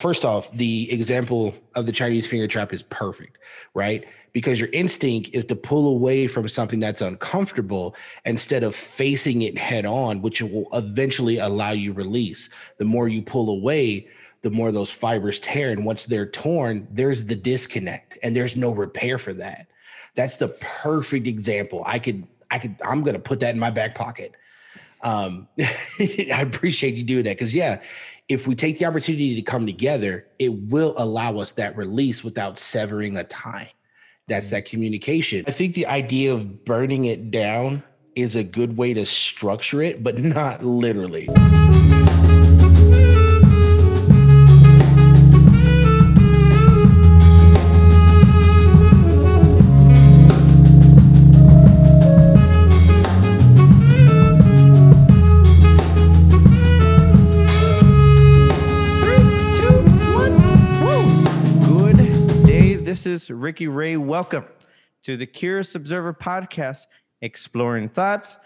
First off, the example of the Chinese finger trap is perfect, right? Because your instinct is to pull away from something that's uncomfortable instead of facing it head on, which will eventually allow you release. The more you pull away, the more those fibers tear. And once they're torn, there's the disconnect and there's no repair for that. That's the perfect example. I could, I could, I'm going to put that in my back pocket. Um, I appreciate you doing that because, yeah, if we take the opportunity to come together, it will allow us that release without severing a tie. That's mm-hmm. that communication. I think the idea of burning it down is a good way to structure it, but not literally. Is Ricky Ray. Welcome to the Curious Observer podcast, exploring thoughts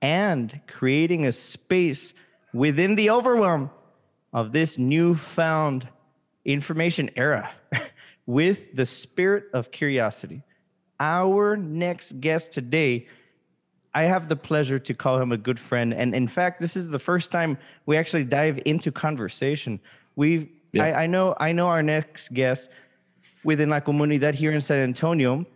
and creating a space within the overwhelm of this newfound information era with the spirit of curiosity. Our next guest today, I have the pleasure to call him a good friend. And in fact, this is the first time we actually dive into conversation. We've yeah. I, I know I know our next guest within La Comunidad here in San Antonio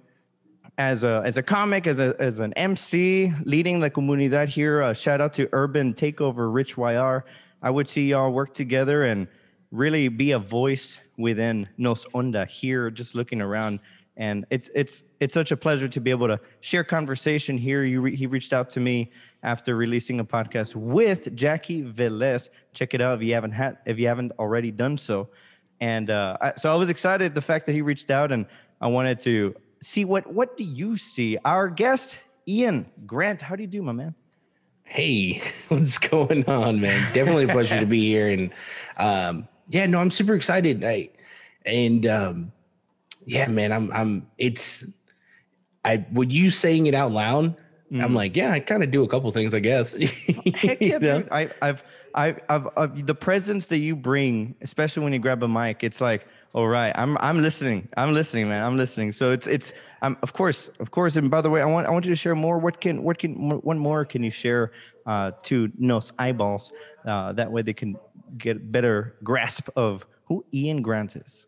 as a as a comic, as a as an MC, leading La Comunidad here. Uh, shout out to Urban Takeover, Rich YR. I would see y'all work together and really be a voice within Nos Onda here, just looking around. And it's it's it's such a pleasure to be able to share conversation here. You re- he reached out to me after releasing a podcast with Jackie Velez. Check it out if you haven't had if you haven't already done so. And uh, I, so I was excited the fact that he reached out, and I wanted to see what what do you see. Our guest Ian Grant, how do you do, my man? Hey, what's going on, man? Definitely a pleasure to be here, and um, yeah, no, I'm super excited. I and um, yeah, man, I'm I'm it's I would you saying it out loud. I'm like, yeah, I kind of do a couple things, I guess. Heck yeah, dude. I, I've I, I've, I've, the presence that you bring, especially when you grab a mic, it's like, all right, I'm, I'm listening. I'm listening, man. I'm listening. So it's, it's, um, of course, of course. And by the way, I want, I want you to share more. What can, what can, what more can you share uh, to Nos eyeballs? Uh, that way they can get better grasp of who Ian Grant is.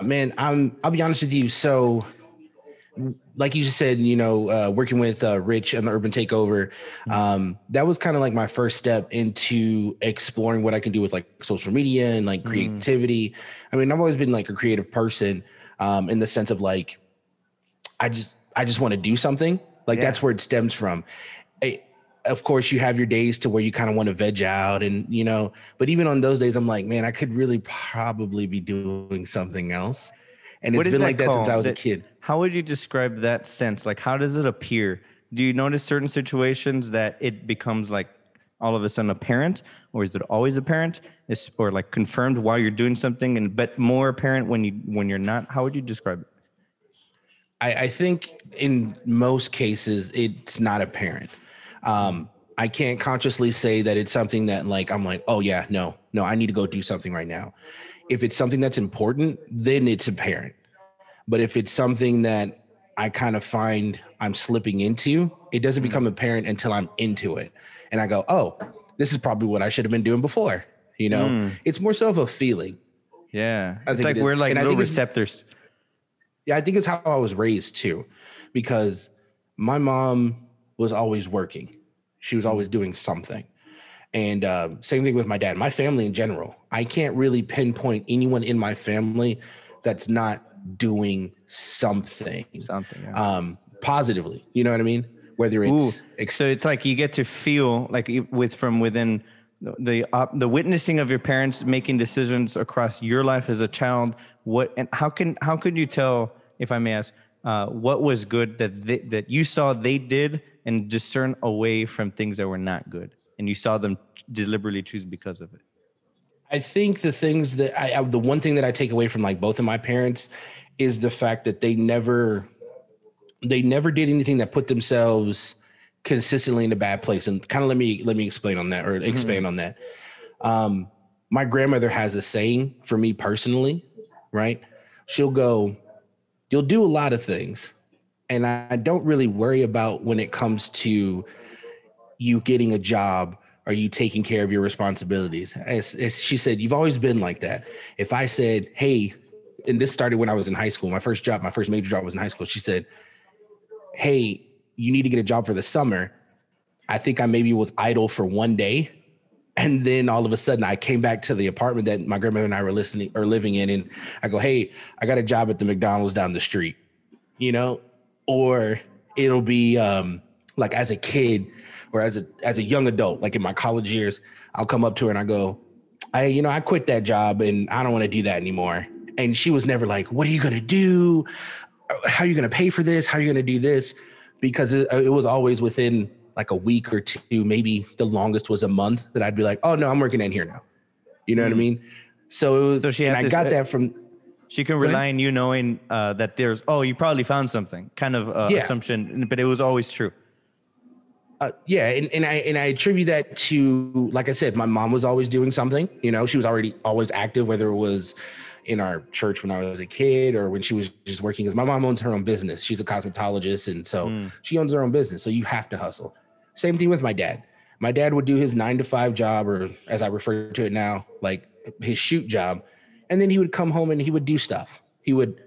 Man, I'm, I'll be honest with you. So like you just said, you know, uh, working with uh, Rich and the Urban Takeover, mm-hmm. um, that was kind of like my first step into exploring what I can do with like social media and like mm. creativity. Mm. I mean, I've always been like a creative person um, in the sense of like, I just I just want to do something. Like yeah. that's where it stems from. I, of course, you have your days to where you kind of want to veg out, and you know, but even on those days, I'm like, man, I could really probably be doing something else. And it's been like that since I was that, a kid how would you describe that sense? Like, how does it appear? Do you notice certain situations that it becomes like all of a sudden apparent, or is it always apparent? Is or like confirmed while you're doing something, and but more apparent when you when you're not? How would you describe it? I, I think in most cases it's not apparent. Um, I can't consciously say that it's something that like I'm like, oh yeah, no, no, I need to go do something right now. If it's something that's important, then it's apparent. But if it's something that I kind of find I'm slipping into, it doesn't become mm. apparent until I'm into it. And I go, oh, this is probably what I should have been doing before. You know, mm. it's more so of a feeling. Yeah. I it's like it we're like and little receptors. Yeah, I think it's how I was raised too, because my mom was always working. She was always doing something. And uh, same thing with my dad, my family in general. I can't really pinpoint anyone in my family that's not doing something, something, yeah. um, positively. You know what I mean? Whether it's ex- so, it's like you get to feel like with from within the uh, the witnessing of your parents making decisions across your life as a child. What and how can how could you tell, if I may ask, uh, what was good that they, that you saw they did and discern away from things that were not good, and you saw them deliberately choose because of it? I think the things that I, the one thing that I take away from like both of my parents is the fact that they never, they never did anything that put themselves consistently in a bad place. And kind of let me let me explain on that or mm-hmm. expand mm-hmm. on that. Um, my grandmother has a saying for me personally, right? She'll go, You'll do a lot of things. And I don't really worry about when it comes to you getting a job or you taking care of your responsibilities. As, as she said, You've always been like that. If I said, Hey, and this started when I was in high school, my first job, my first major job was in high school. She said, Hey, you need to get a job for the summer. I think I maybe was idle for one day and then all of a sudden, I came back to the apartment that my grandmother and I were listening or living in, and I go, "Hey, I got a job at the McDonald's down the street," you know, or it'll be um, like as a kid or as a as a young adult, like in my college years, I'll come up to her and I go, "I, you know, I quit that job and I don't want to do that anymore." And she was never like, "What are you gonna do? How are you gonna pay for this? How are you gonna do this?" Because it, it was always within like a week or two, maybe the longest was a month that I'd be like, oh no, I'm working in here now. You know mm-hmm. what I mm-hmm. mean? So it was, so she and I this, got that from. She can rely on you knowing uh, that there's, oh, you probably found something kind of uh, yeah. assumption, but it was always true. Uh, yeah, and, and I and I attribute that to, like I said, my mom was always doing something. You know, she was already always active, whether it was in our church when I was a kid or when she was just working. Because my mom owns her own business; she's a cosmetologist, and so mm. she owns her own business. So you have to hustle. Same thing with my dad. My dad would do his nine to five job, or as I refer to it now, like his shoot job, and then he would come home and he would do stuff. He would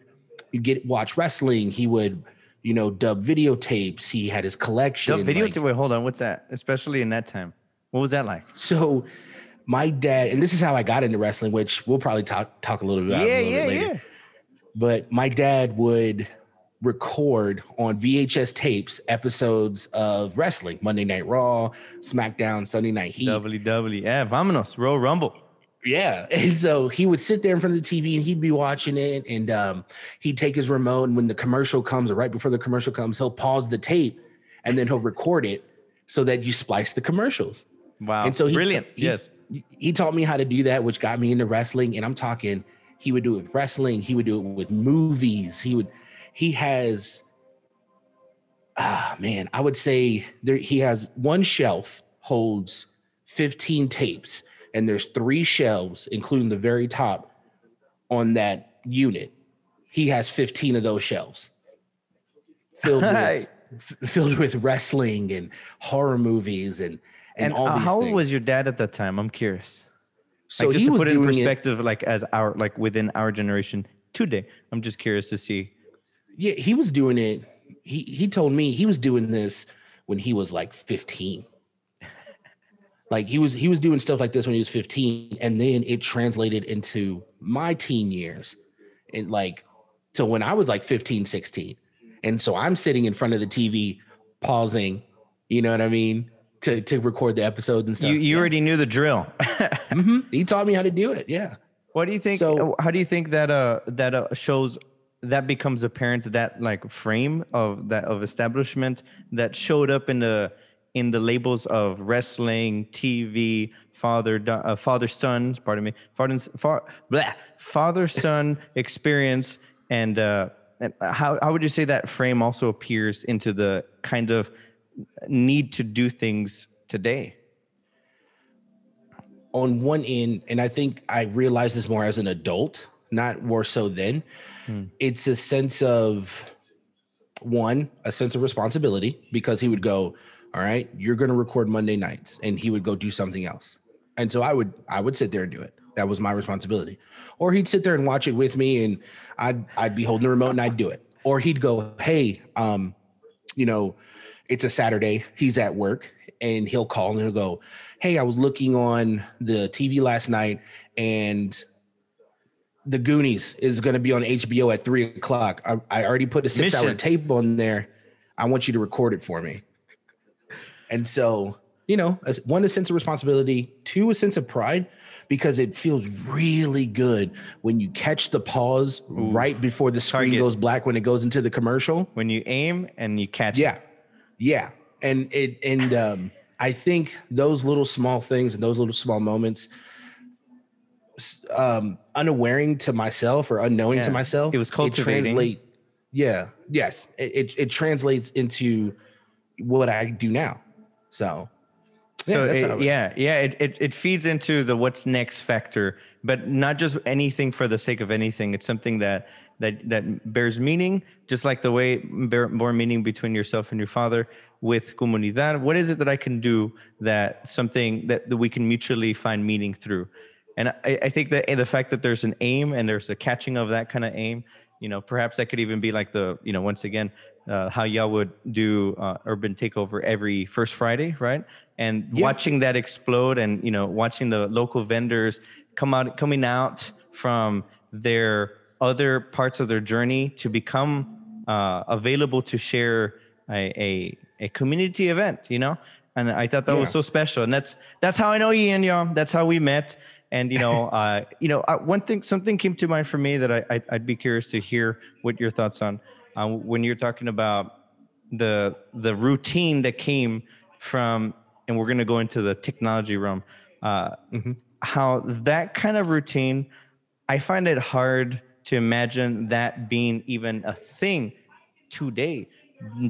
get watch wrestling. He would, you know, dub videotapes. He had his collection. Dub videotape. Like, wait, hold on. What's that? Especially in that time, what was that like? So, my dad, and this is how I got into wrestling, which we'll probably talk talk a little bit about yeah, a little yeah, bit later. Yeah. But my dad would record on VHS tapes episodes of wrestling, Monday Night Raw, SmackDown, Sunday Night Heat. Yeah, vámonos, Royal Rumble. Yeah. And so he would sit there in front of the TV and he'd be watching it. And um, he'd take his remote. And when the commercial comes, or right before the commercial comes, he'll pause the tape and then he'll record it so that you splice the commercials. Wow. And so he, brilliant. He, yes. He taught me how to do that, which got me into wrestling. And I'm talking, he would do it with wrestling, he would do it with movies, he would he has ah man, I would say there he has one shelf holds 15 tapes, and there's three shelves, including the very top on that unit. He has 15 of those shelves filled with filled with wrestling and horror movies and and, and all uh, these how things. old was your dad at that time? I'm curious. So like, just to put it in perspective, it, like as our like within our generation today, I'm just curious to see yeah, he was doing it. He he told me he was doing this when he was like 15. Like he was he was doing stuff like this when he was 15 and then it translated into my teen years and like to when I was like 15, 16. And so I'm sitting in front of the TV pausing, you know what I mean? To, to record the episodes and stuff. You, you yeah. already knew the drill. mm-hmm. He taught me how to do it. Yeah. What do you think? So, how do you think that uh that uh, shows that becomes apparent that like frame of that of establishment that showed up in the in the labels of wrestling, TV, father uh, father son, pardon me, father far, blah, father son experience, and uh, and how how would you say that frame also appears into the kind of need to do things today? On one end, and I think I realize this more as an adult, not more so then Hmm. It's a sense of one, a sense of responsibility because he would go, All right, you're gonna record Monday nights, and he would go do something else. And so I would I would sit there and do it. That was my responsibility. Or he'd sit there and watch it with me and I'd I'd be holding the remote and I'd do it. Or he'd go, Hey, um, you know, it's a Saturday, he's at work, and he'll call and he'll go, Hey, I was looking on the TV last night and the Goonies is going to be on HBO at three o'clock. I, I already put a six Mission. hour tape on there. I want you to record it for me. And so, you know, one, a sense of responsibility, two, a sense of pride, because it feels really good when you catch the pause Ooh. right before the screen Target. goes black when it goes into the commercial. When you aim and you catch yeah. It. Yeah. And it, and, um, I think those little small things and those little small moments um unawareing to myself or unknowing yeah. to myself it was cultivating. it translate yeah yes it, it, it translates into what i do now so So that's it- yeah, yeah, it, it it feeds into the what's next factor, but not just anything for the sake of anything. It's something that that that bears meaning, just like the way bear more meaning between yourself and your father with comunidad. What is it that I can do that something that, that we can mutually find meaning through? And I, I think that the fact that there's an aim and there's a catching of that kind of aim, you know, perhaps that could even be like the, you know, once again, uh, how y'all would do uh, urban takeover every first Friday, right? And Yeah. watching that explode, and you know, watching the local vendors come out, coming out from their other parts of their journey to become uh, available to share a, a a community event, you know. And I thought that was so special, and that's that's how I know Ian, y'all. That's how we met. And you know, uh, you know, uh, one thing, something came to mind for me that I, I I'd be curious to hear what your thoughts on uh, when you're talking about the the routine that came from, and we're gonna go into the technology realm. Uh, How that kind of routine, I find it hard to imagine that being even a thing today,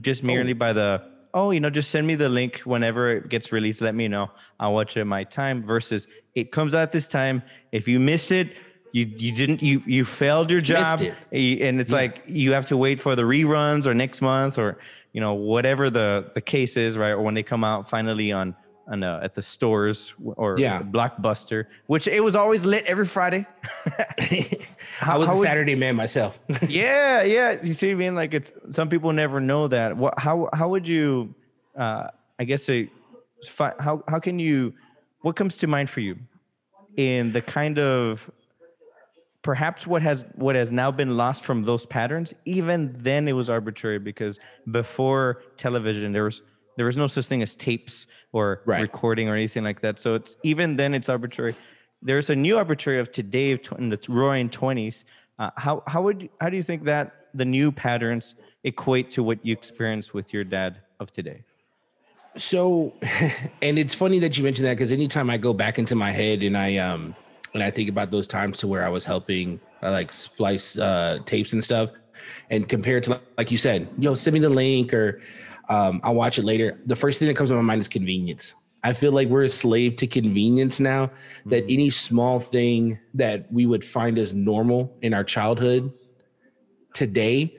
just merely by the oh, you know, just send me the link whenever it gets released. Let me know. I'll watch it my time. Versus it comes out this time. If you miss it, you you didn't you you failed your job, it. And it's like you have to wait for the reruns or next month or you know whatever the the case is, right? Or when they come out finally on. On, uh, at the stores or Yeah. Blockbuster, which it was always lit every Friday. I was how a would- Saturday man myself. yeah, yeah. You see what I mean? Like it's some people never know that. What? How? How would you? Uh, I guess say, fi- how how can you? What comes to mind for you in the kind of perhaps what has what has now been lost from those patterns? Even then, it was arbitrary because before television, there was there was no such thing as tapes or Right. recording or anything like that. So it's even then it's arbitrary. There's a new arbitrary of today in the roaring twenties. Uh, how how would how do you think that the new patterns equate to what you experienced with your dad of today? So, and it's funny that you mentioned that because anytime I go back into my head and I um and I think about those times to where I was helping uh, like splice uh, tapes and stuff, and compared to like you said, you know, send me the link or um, I'll watch it later. The first thing that comes to my mind is convenience. I feel like we're a slave to convenience now. That any small thing that we would find as normal in our childhood today,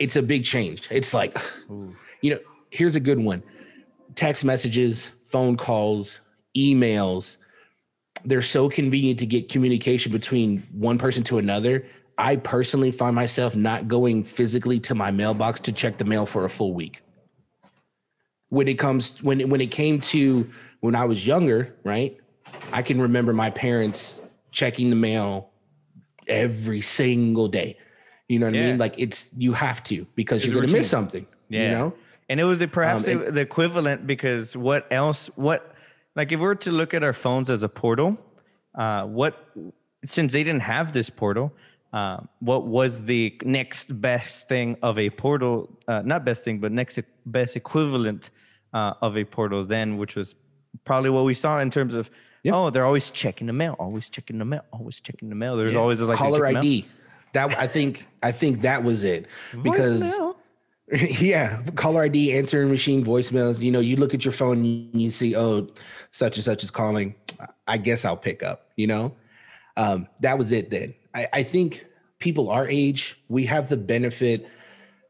it's a big change. It's like, you know, here's a good one text messages, phone calls, emails. They're so convenient to get communication between one person to another. I personally find myself not going physically to my mailbox to check the mail for a full week. When it comes when it, when it came to when I was younger, right? I can remember my parents checking the mail every single day. You know what I mean? Like it's you have to because It's you're gonna miss something. Yeah. You know? And it was a, perhaps Um, a- the equivalent because what else? What like if we were to look at our phones as a portal, uh, what since they didn't have this portal, uh, what was the next best thing of a portal? Uh, not best thing, but next best equivalent uh, of a portal then, which was probably what we saw in terms of. Oh, they're always checking the mail, always checking the mail, always checking the mail. There's always this, like caller the mail. ID. That I think I think that was it because. yeah, caller ID, answering machine, voicemails. You know, you look at your phone and you see, oh, such and such is calling. I guess I'll pick up. You know, um, that was it. Then I, I think people our age we have the benefit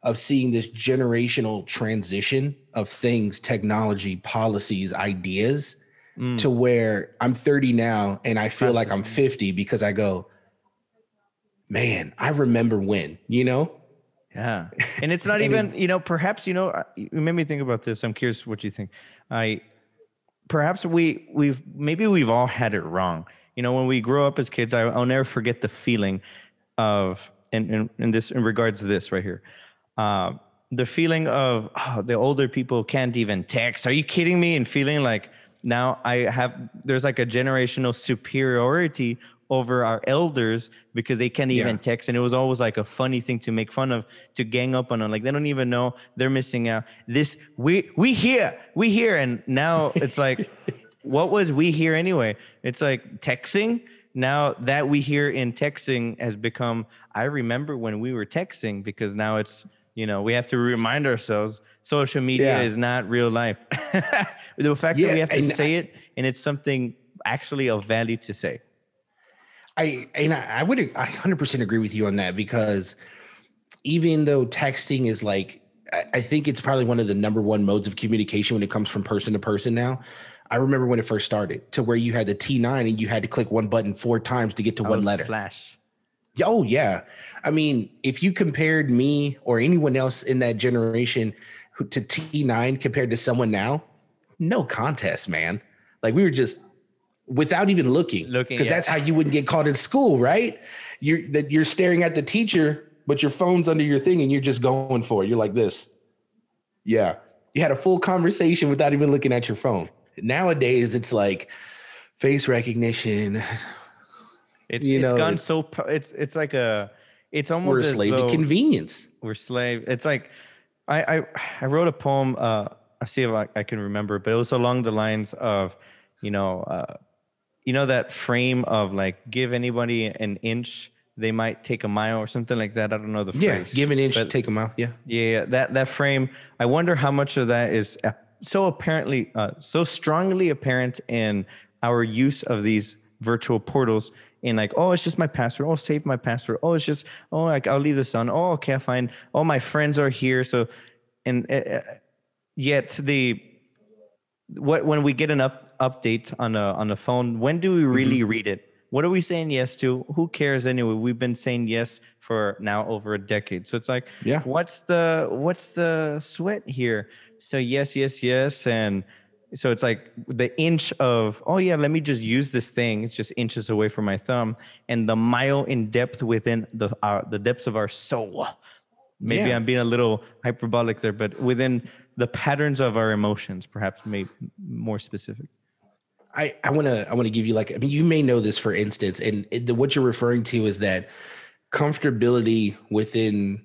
of seeing this generational transition of things, technology, policies, ideas. Mm. To where I'm 30 now and I feel like I'm 50 because I go, man, I remember when, you know? Yeah, and it's not even you know. Perhaps you know. You made me think about this. I'm curious what you think. I perhaps we we've maybe we've all had it wrong. You know, when we grow up as kids, I, I'll never forget the feeling of and in, in this in regards to this right here. Uh, the feeling of oh, the older people can't even text. Are you kidding me? And feeling like now I have there's like a generational superiority over our elders because they can't even Yeah. text and it was always like a funny thing to make fun of to gang up on them like they don't even know they're missing out this we we here we here and now it's like what was we here anyway it's like texting now that we hear in texting has become i remember when we were texting because now it's You know, we have to remind ourselves social media Yeah. is not real life. the fact Yeah, that we have to say it and it's something actually of value to say. I and I, I would I 100% agree with you on that because even though texting is like I, I think it's probably one of the number one modes of communication when it comes from person to person now. I remember when it first started to where you had the T9 and you had to click one button four times to get to That one letter. Flash. Oh yeah. I mean, if you compared me or anyone else in that generation to T9 compared to someone now, no contest, man. Like we were just without even looking, Looking, because yeah. that's how you wouldn't get caught in school, right? You're that you're staring at the teacher, but your phone's under your thing, and you're just going for it. You're like this. Yeah, you had a full conversation without even looking at your phone. Nowadays, it's like face recognition. It's You it's know, gone it's- so it's it's like a it's almost We're a slave to convenience. we're slave. It's like I I I wrote a poem. Uh, I'll see if I, I can remember, but it was along the lines of, you know, uh, you know that frame of like give anybody an inch, they might take a mile or something like that. I don't know the Yeah, phrase. give an inch, take a mile. Yeah. Yeah, yeah, that that frame. I wonder how much of that is uh, so apparently, uh, so strongly apparent in our use of these virtual portals. In like, oh, it's just my password. Oh, save my password. Oh, it's just, oh, like I'll leave this on. Oh, okay, I find. Oh, my friends are here. So, and uh, uh, yet the what when we get an up, update on a on the phone, when do we mm-hmm. really read it? What are we saying yes to? Who cares anyway? We've been saying yes for now over a decade. So it's like, Yeah. what's the what's the sweat here? So yes, yes, yes, and so it's like the inch of oh yeah, let me just use this thing. It's just inches away from my thumb, and the mile in depth within the our, the depths of our soul. Maybe Yeah. I'm being a little hyperbolic there, but within the patterns of our emotions, perhaps maybe more specific. I, I want to I want to give you like I mean you may know this for instance and it, the, what you're referring to is that comfortability within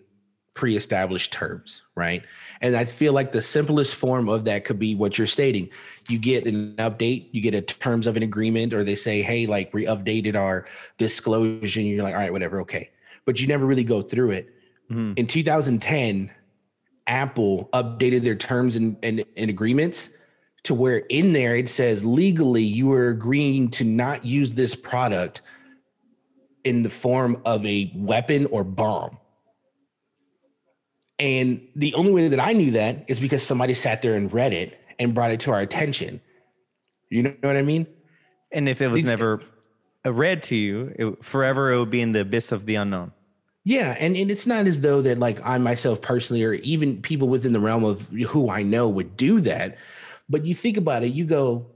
pre-established terms right? And I feel like the simplest form of that could be what you're stating. You get an update you get a terms of an agreement or they say hey like we updated our disclosure and you're like all right whatever okay. But you never really go through it. Mhm. in 2010 Apple updated their terms and, and, and agreements to where in there it says legally you are agreeing to not use this product in the form of a weapon or bomb. And the only way that I knew that is because somebody sat there and read it and brought it to our attention. You know what I mean? And if it was never read to you, it, forever it would be in the abyss of the unknown. Yeah, and, and it's not as though that like I myself personally or even people within the realm of who I know would do that. But you think about it, you go,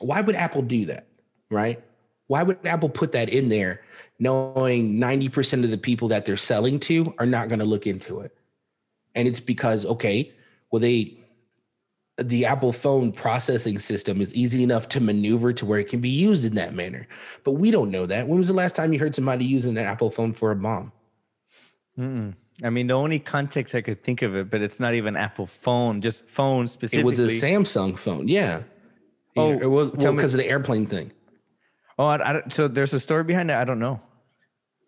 why would Apple do that? Right? Why would Apple put that in there knowing 90% of the people that they're selling to are not going to look into it? And it's because, okay, well, they the Apple phone processing system is easy enough to maneuver to where it can be used in that manner. But we don't know that. When was the last time you heard somebody using an Apple phone for a bomb? Mm-mm. I mean, the only context I could think of it, but it's not even Apple phone, just phone specifically. It was a Samsung phone. Yeah. Oh, Yeah, it was tell well, because of the airplane thing. Oh, I, I so there's a story behind it. I don't know.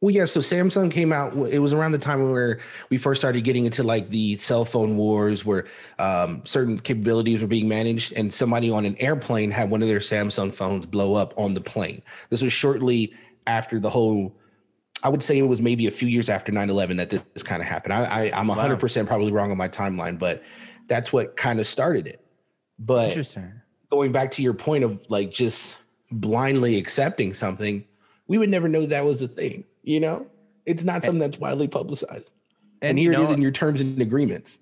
Well, yeah. So Samsung came out. It was around the time where we first started getting into like the cell phone wars, where um, certain capabilities were being managed, and somebody on an airplane had one of their Samsung phones blow up on the plane. This was shortly after the whole. I would say it was maybe a few years after 9-11 that this kind of happened. I, I, I'm 100% probably wrong on my timeline, but that's what kind of started it. But going back to your point of like just blindly accepting something, we would never know that was a thing. You know, it's not something that's widely publicized. And, you here it is in your terms and agreements.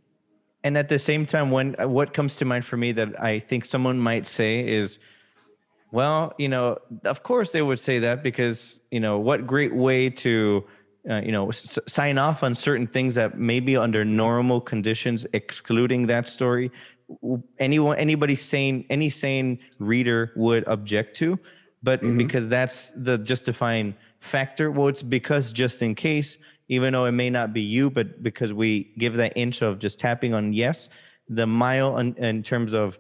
And at the same time, when what comes to mind for me that I think someone might say is, well, you know, of course they would say that because you know what great way to, uh, you know, s- sign off on certain things that maybe under normal conditions, excluding that story, anyone, anybody sane, any sane reader would object to, but because that's the justifying factor. Well, it's because just in case, even though it may not be you, but because we give that inch of just tapping on yes, the mile in, in terms of,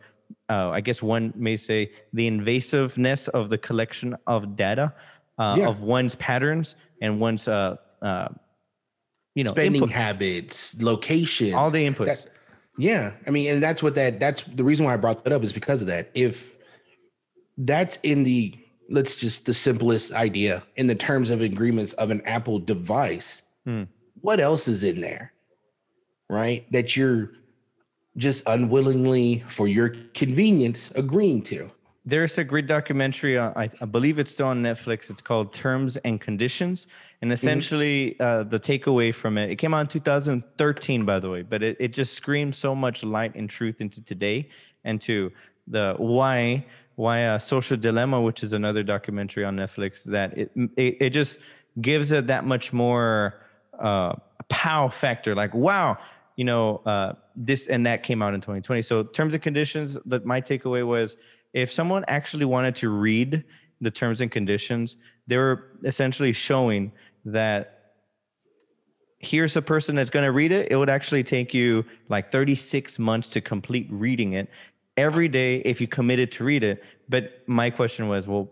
uh, I guess one may say the invasiveness of the collection of data uh, Yeah. of one's patterns and one's uh, uh, you know, spending input, habits, location, all the inputs. that- yeah, I mean, and that's what that that's the reason why I brought that up is because of that. If that's in the let's just the simplest idea in the terms of agreements of an Apple device, Hmm. what else is in there? Right? That you're just unwillingly for your convenience agreeing to. There's a great documentary. I, I believe it's still on Netflix. It's called Terms and Conditions. And essentially, uh, the takeaway from it, it came out in 2013, by the way, but it, it just screams so much light and truth into today and to the why why uh, social dilemma which is another documentary on netflix that it it, it just gives it that much more uh pow factor like wow you know uh this and that came out in 2020 so terms and conditions that my takeaway was if someone actually wanted to read the terms and conditions they were essentially showing that here's a person that's going to read it. It would actually take you like 36 months to complete reading it every day if you committed to read it. But my question was well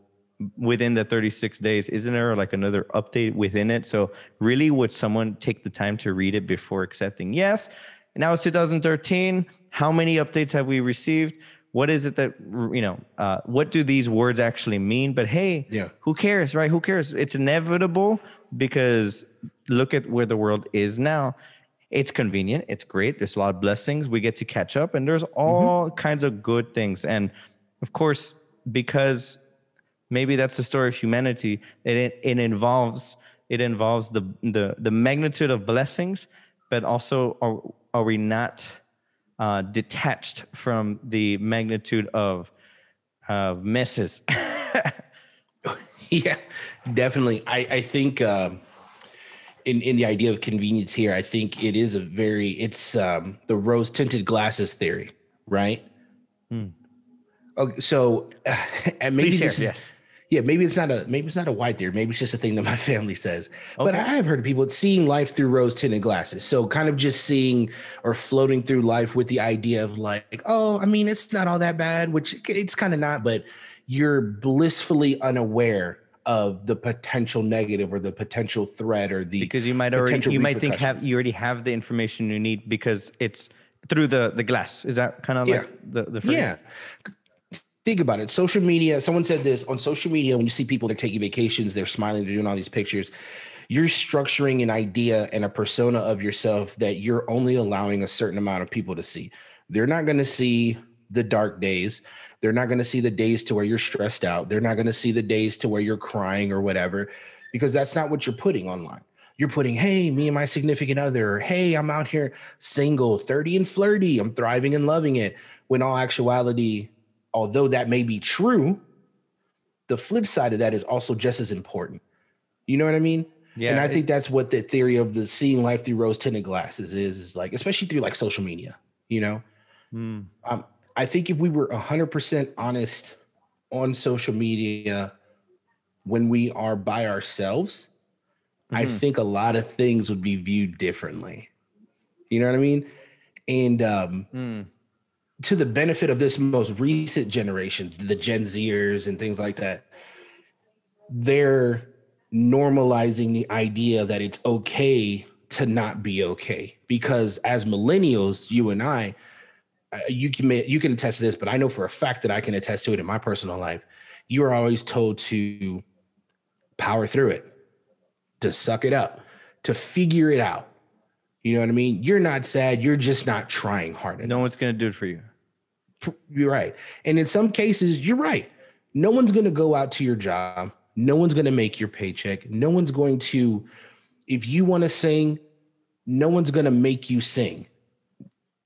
within the 36 days isn't there like another update within it? So really would someone take the time to read it before accepting yes? Now it's 2013 how many updates have we received? What is it that you know uh, what do these words actually mean? But hey Yeah. who cares right? Who cares? It's inevitable because look at where the world is now. It's convenient. It's great. There's a lot of blessings. We get to catch up and there's all kinds of good things. And of course because maybe that's the story of humanity it, it involves it involves the, the the magnitude of blessings but also are, are we not uh, detached from the magnitude of of messes Yeah, definitely. I, I think um, in in the idea of convenience here, I think it is a very it's um, the rose tinted glasses theory, right? Hmm. Okay, so and maybe Please share, this is, yes. Yeah, maybe it's not a maybe it's not a white theory. Maybe it's just a thing that my family says. But I have heard of people seeing life through rose tinted glasses. So kind of just seeing or floating through life with the idea of like, oh, I mean, it's not all that bad, which it's kind of not, but you're blissfully unaware of the potential negative or the potential threat or the because you might already you might think have you already have the information you need because it's through the the glass is that kind of Yeah. like the the phrase? Yeah. Think about it. Social media, someone said this on social media when you see people, they're taking vacations, they're smiling, they're doing all these pictures. You're structuring an idea and a persona of yourself that you're only allowing a certain amount of people to see. They're not going to see the dark days. They're not going to see the days to where you're stressed out. They're not going to see the days to where you're crying or whatever, because that's not what you're putting online. You're putting, hey, me and my significant other, or, hey, I'm out here single, 30 and flirty. I'm thriving and loving it. When all actuality, although that may be true, the flip side of that is also just as important. You know what I mean? yeah and I it- think that's what the theory of the seeing life through rose tinted glasses is, is like, especially through like social media, you know? Hmm. Um, I think if we were 100% honest on social media when we are by ourselves, I Mhm. think a lot of things would be viewed differently. You know what I mean? And um, Hmm. To the benefit of this most recent generation, the Gen Zers and things like that, they're normalizing the idea that it's okay to not be okay. Because as millennials, you and I, uh, you can you can attest to this, but I know for a fact that I can attest to it in my personal life. You are always told to power through it, to suck it up, to figure it out. You know what I mean? You're not sad. You're just not trying hard enough. no one's gonna do it for you You're right. And in some cases, you're right. No one's going to go out to your job. No one's going to make your paycheck. No one's going to, if you want to sing, no one's going to make you sing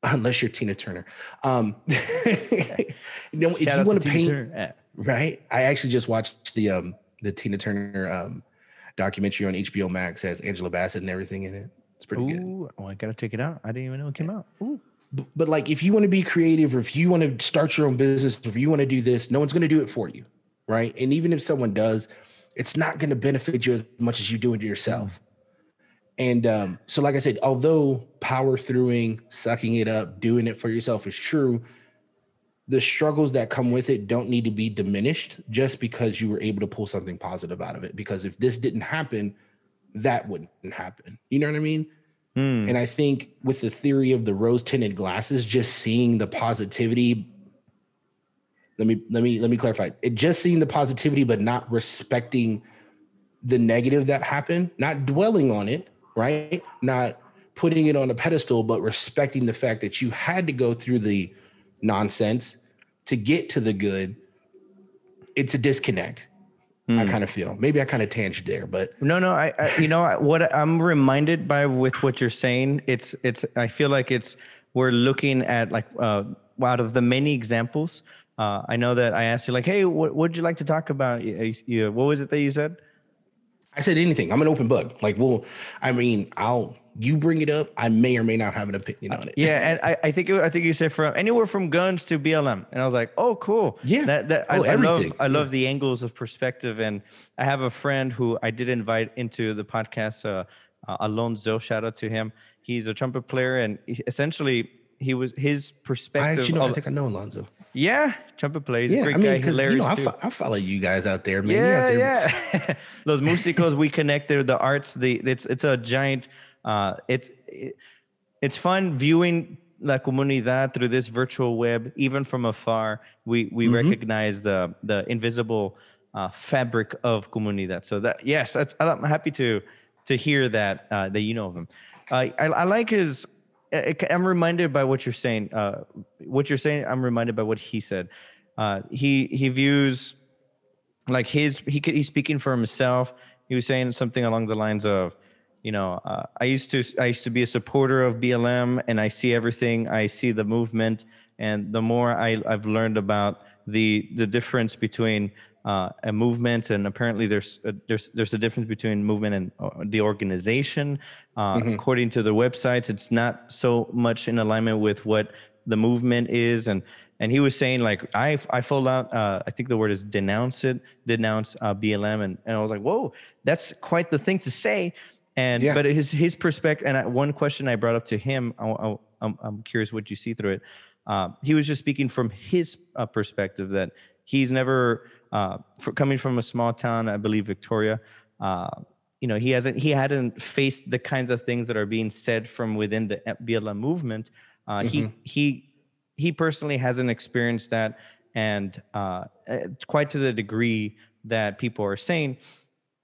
unless you're Tina Turner. Um, no, if you want to paint, Turner. Right? I actually just watched the, um, the Tina Turner, um, documentary on HBO Max has Angela Bassett and everything in it. It's pretty good. Oh, I gotta check it out. I didn't even know it came out. Ooh. But like if you want to be creative or if you want to start your own business or if you want to do this no one's going to do it for you right? And even if someone does it's not going to benefit you as much as you do it yourself. And um, so like i said although power throughing sucking it up doing it for yourself is true the struggles that come with it don't need to be diminished just because you were able to pull something positive out of it. Because if this didn't happen that wouldn't happen. You know what i mean Hmm. And I think with the theory of the rose tinted glasses, just seeing the positivity. Let me let me let me clarify. It just seeing the positivity, but not respecting the negative that happened, not dwelling on it, right? Not putting it on a pedestal, but respecting the fact that you had to go through the nonsense to get to the good. It's a disconnect. I kind of feel. Maybe I kind of tangent there, but No, no, I, I you know what I'm reminded by with what you're saying. It's it's I feel like it's we're looking at like uh, out of the many examples. Uh, I know that I asked you like, hey, what would you like to talk about? You- you- what was it that you said? I said anything. I'm an open book. Like, well, I mean, I'll you bring it up. I may or may not have an opinion on it. Yeah, and I, I think it, I think you said from anywhere from guns to BLM, and I was like, oh, cool. Yeah. that that I, Oh, I love. I love the angles of perspective, and I have a friend who I did invite into the podcast, uh, uh, Alonzo. Shout out to him. He's a trumpet player, and he, essentially he was his I perspective. actually know. I think I know Alonzo. yeah, trumpet plays. Yeah, great I mean, guy, you know, I, fo- I follow you guys out there, man. Yeah, there. yeah. Those musicals we connected, the arts, the it's it's a giant. Uh, it's it, it's fun viewing La Comunidad through this virtual web, even from afar. We we Mm-hmm. recognize the the invisible uh, fabric of Comunidad. So that yes, that's, I'm happy to to hear that uh, that you know of him. Uh, I I like his. I'm reminded by what you're saying. Uh, what you're saying, I'm reminded by what he said. Uh, he he views like his he could he's speaking for himself he was saying something along the lines of you know uh, i used to i used to be a supporter of blm and i see everything i see the movement and the more I, i've learned about the the difference between uh, a movement and apparently there's a, there's there's a difference between movement and uh, the organization. Uh, according to the websites it's not so much in alignment with what the movement is and and he was saying like i i full out uh, i think the word is denounce it denounce uh, blm and, and i was like whoa that's quite the thing to say and Yeah. but his his perspective and I, one question i brought up to him I, I'm curious what you see through it. Uh, he was just speaking from his uh, perspective that he's never uh, coming from a small town i believe victoria uh, you know he hasn't he hadn't faced the kinds of things that are being said from within the blm movement. Uh, he he he personally hasn't experienced that. And uh, uh, quite to the degree that people are saying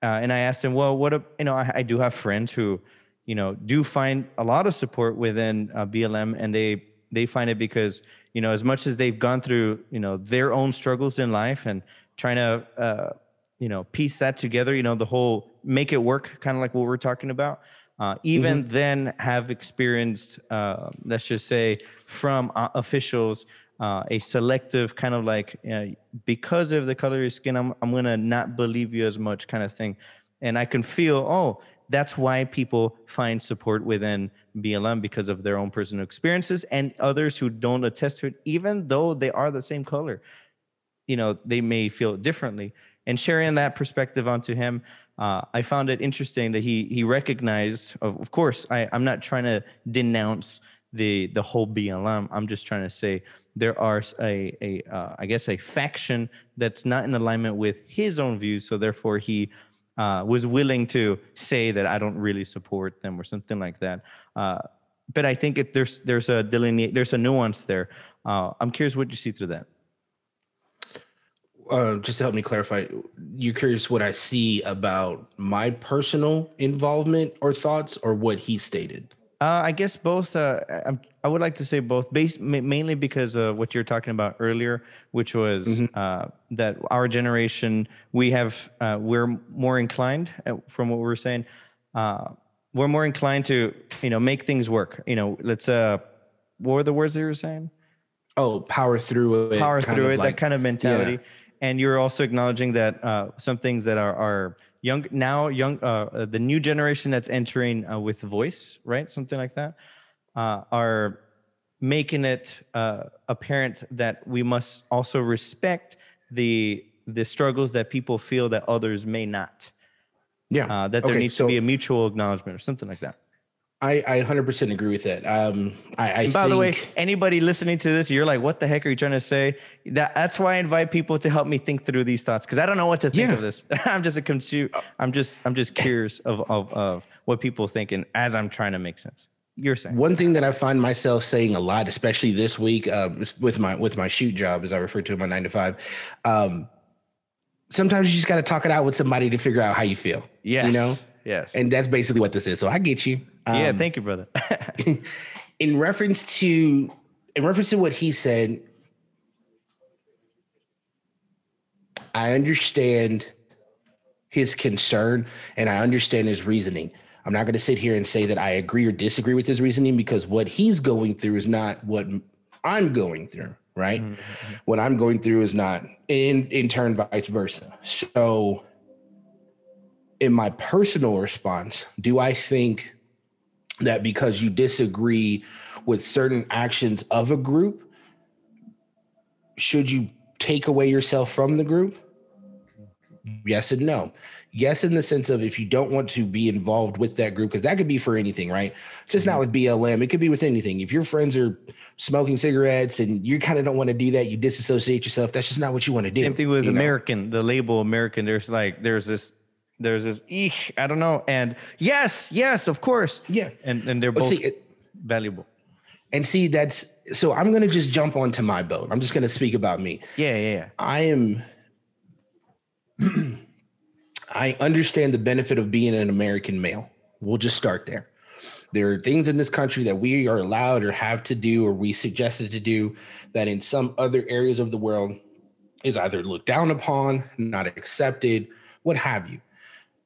uh, and i asked him well what a, you know I, I do have friends who you know do find a lot of support within uh, blm and they they find it because you know as much as they've gone through you know their own struggles in life and trying to uh, you know piece that together you know the whole make it work kind of like what we're talking about uh, even then have experienced uh, let's just say from uh, officials uh, a selective kind of like uh, because of the color of your skin I'm, I'm gonna not believe you as much kind of thing. And i can feel oh that's why people find support within blm because of their own personal experiences and others who don't attest to it even though they are the same color. You know they may feel differently. And sharing that perspective onto him uh, i found it interesting that he he recognized of, of course I, i'm not trying to denounce the the whole blm i'm just trying to say there are a, a uh, i guess a faction that's not in alignment with his own views so therefore he uh, was willing to say that i don't really support them or something like that uh, but i think it, there's there's a delineate there's a nuance there uh, i'm curious what you see through that uh, just to help me clarify, you're curious what I see about my personal involvement or thoughts, or what he stated. Uh, I guess both. Uh, I, I would like to say both, based mainly because of what you're talking about earlier, which was uh, that our generation we have uh, we're more inclined, uh, from what we were saying, uh, we're more inclined to you know make things work. You know, let's uh, what were the words that you were saying? Oh, power through it. power through it, like- that kind of mentality. And you're also acknowledging that uh, some things that are, are young now, young, uh, uh, the new generation that's entering uh, with voice, right? Something like that, uh, are making it uh, apparent that we must also respect the the struggles that people feel that others may not. Yeah. Uh, that there Okay, needs so- to be a mutual acknowledgement or something like that. I, I 100% agree with that. Um, I, I And by think, the way, anybody listening to this, you're like, what the heck are you trying to say? That that's why I invite people to help me think through these thoughts because I don't know what to think Yeah. of this. I'm just a consu- I'm just I'm just curious of, of of what people thinking as I'm trying to make sense. You're saying one thing that I find myself saying a lot, especially this week um, with my with my shoot job, as I refer to it, my nine to five. Um, sometimes you just got to talk it out with somebody to figure out how you feel. Yeah, you know, yes, and that's basically what this is. So I get you. yeah. Um, Thank you, brother. in reference to in reference to what he said i understand his concern and i understand his reasoning i'm not going to sit here and say that i agree or disagree with his reasoning because what he's going through is not what i'm going through right mm-hmm. what i'm going through is not in in turn vice versa so in my personal response do i think that because you disagree with certain actions of a group, should you take away yourself from the group? Yes and no. Yes, in the sense of if you don't want to be involved with that group, because that could be for anything, right? Just not mm-hmm. with BLM, it could be with anything. If your friends are smoking cigarettes and you kind of don't want to do that, you disassociate yourself. That's just not what you want to do. Same thing with you know? American, the label American. There's like there's this there's this eek, I don't know, and yes, yes, of course, Yeah. and and they're both see, it- valuable. and see, that's so I'm going to just jump onto my boat. I'm just going to speak about me. Yeah, yeah, yeah. I am I understand the benefit of being an American male. We'll just start there. There are things in this country that we are allowed or have to do or we suggested to do that in some other areas of the world is either looked down upon, not accepted, what have you.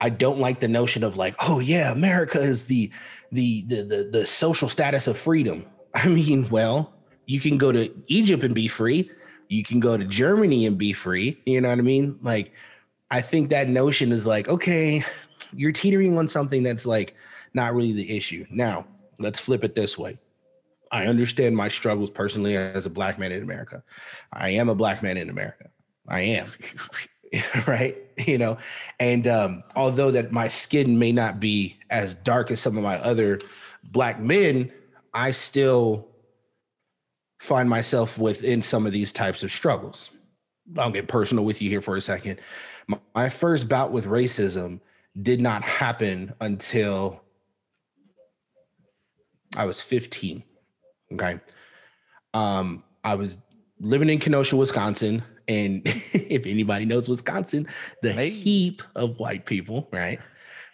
I don't like the notion of like, oh yeah, America is the the the the, the social status of freedom. I mean, well, you can go to Egypt and be free. You can go to Germany and be free. You know what I mean? Like, I think that notion is like, okay, you're teetering on something that's like not really the issue. Now, let's flip it this way. I understand my struggles personally as a black man in America. I am a black man in America. I am. right? You know, and um, although that my skin may not be as dark as some of my other black men, I still find myself within some of these types of struggles. I'll get personal with you here for a second. My, first bout with racism did not happen until I was 15. Okay. Um, I was living in Kenosha, Wisconsin. And if anybody knows Wisconsin, the heap of white people, right?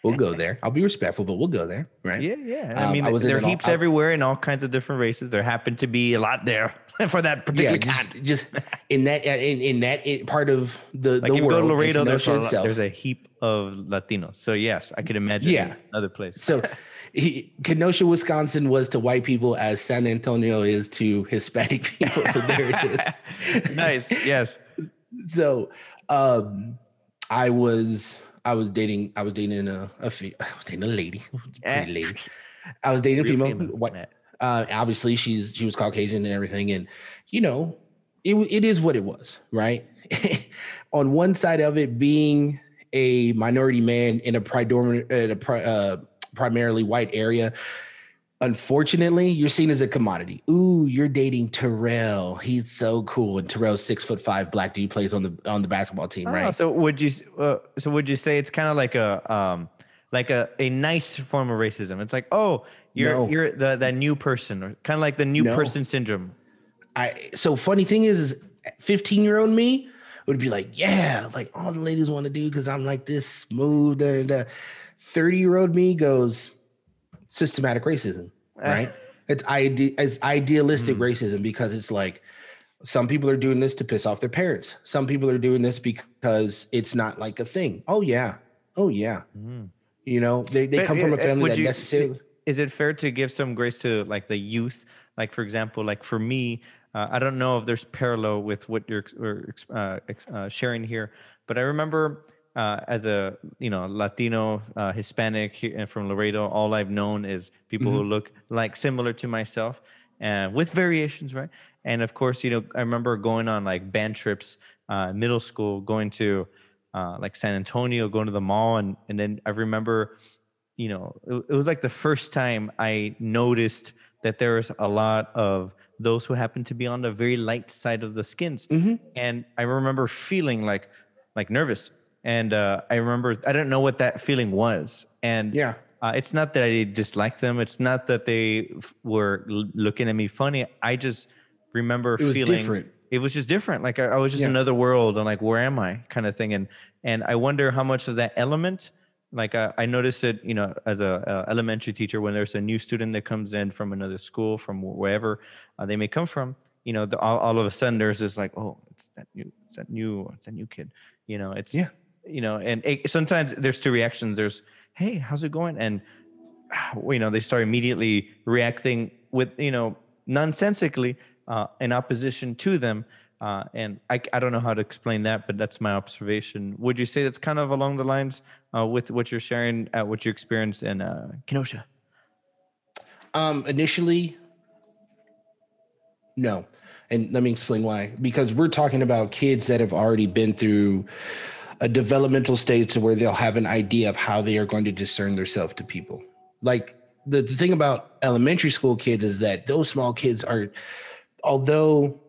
We'll go there. I'll be respectful, but we'll go there, right? Yeah, yeah. I Um, mean, I there are all- heaps I- everywhere in all kinds of different races. There happened to be a lot there for that particular yeah, just, kind. just in that in, in that part of the Like the world, go to Laredo, there's a, itself. there's a heap of Latinos. So yes, I could imagine Yeah. other places. so he, Kenosha, Wisconsin was to white people as San Antonio is to Hispanic people. So there it is. nice. Yes. So um, I was I was dating I was dating a, a fe- I was dating a lady, pretty lady. I was dating a female. female. White, uh, obviously she's she was Caucasian and everything, and you know, it it is what it was, right? On one side of it, being a minority man in a predominant, in a pri- uh, primarily white area, unfortunately, you're seen as a commodity. Ooh, you're dating Terrell. He's so cool, and Terrell's six foot five, black dude, plays on the on the basketball team, Oh, right? so would you? Uh, so would you say it's kind of like a um, like a, a nice form of racism? It's like, oh, you're No. you're the that new person, or kind of like the new No. person syndrome. I so funny thing is, 15 year old me would be like, yeah, like all the ladies want to do because I'm like this smooth. And 30 year old me goes systematic racism, right? it's ide- it's idealistic racism because it's like some people are doing this to piss off their parents. Some people are doing this because it's not like a thing. Oh yeah, oh yeah. You know, they, they But, come from a family that you- necessarily. Is it fair to give some grace to like the youth? Like for example, like for me, uh, I don't know if there's parallel with what you're ex- or, ex- uh, uh, sharing here, but I remember uh, as a you know Latino, uh, Hispanic and from Laredo, all I've known is people who look like similar to myself, and with variations, right? And of course, you know, I remember going on like band trips, uh, middle school, going to uh, like San Antonio, going to the mall, and and then I remember you know, it, it was like the first time I noticed that there was a lot of those who happen to be on the very light side of the skins. Mm-hmm. And I remember feeling like like nervous. And uh, I remember I didn't know what that feeling was. And Yeah. uh, it's not that I disliked them. It's not that they f- were l- looking at me funny. I just remember It was feeling different. it was just different. Like I, I was just Yeah. another world. and like, where am I? Kind of thing. And and I wonder how much of that element. Like I, I notice it, you know, as a, a elementary teacher, when there's a new student that comes in from another school, from wherever uh, they may come from, you know, the, all, all of a sudden there's this like, oh, it's that new, it's that new, it's that new kid, you know, it's Yeah. You know, and it, sometimes there's two reactions. There's, hey, how's it going? And you know, they start immediately reacting with, you know, nonsensically uh, in opposition to them. Uh, and I, I don't know how to explain that, but that's my observation. Would you say that's kind of along the lines uh, with what you're sharing, uh, what you experienced in uh, Kenosha? Um, initially, no. And let me explain why. Because we're talking about kids that have already been through a developmental stage to where they'll have an idea of how they are going to discern themselves to people. Like the, the thing about elementary school kids is that those small kids are, although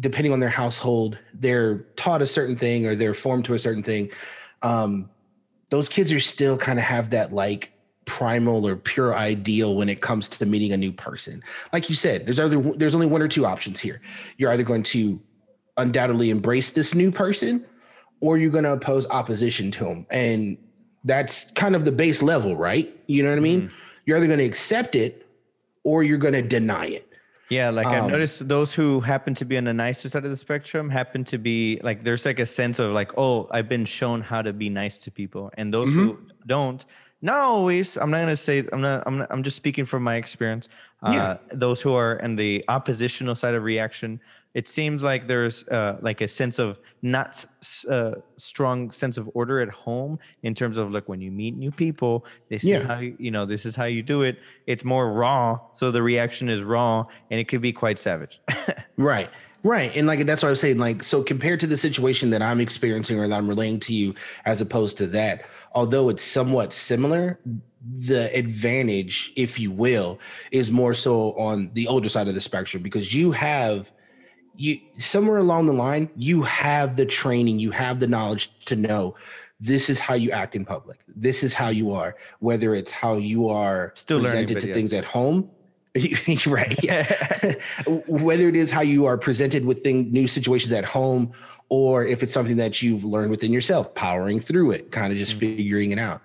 depending on their household, they're taught a certain thing or they're formed to a certain thing. Um, those kids are still kind of have that like primal or pure ideal when it comes to meeting a new person. Like you said, there's other there's only one or two options here. You're either going to undoubtedly embrace this new person or you're going to oppose opposition to them. And that's kind of the base level, right? You know what I mean? You're either going to accept it or you're going to deny it. Yeah, like I've Um, noticed those who happen to be on the nicer side of the spectrum happen to be like there's like a sense of like, oh, I've been shown how to be nice to people. And those who don't, not always, I'm not gonna say I'm not I'm not, I'm just speaking from my experience. Uh, Yeah. those who are in the oppositional side of reaction, it seems like there's uh, like a sense of not uh, strong sense of order at home in terms of like when you meet new people, this Yeah. is how you, you know this is how you do it. It's more raw, so the reaction is raw, and it could be quite savage. Right. Right. And like that's what I was saying. Like, so compared to the situation that I'm experiencing or that I'm relaying to you, as opposed to that, although it's somewhat similar, the advantage, if you will, is more so on the older side of the spectrum because you have you somewhere along the line, you have the training, you have the knowledge to know this is how you act in public. This is how you are, whether it's how you are Still presented to things at home. right. Yeah. whether it is how you are presented with thing, new situations at home or if it's something that you've learned within yourself powering through it kind of just Mm-hmm. figuring it out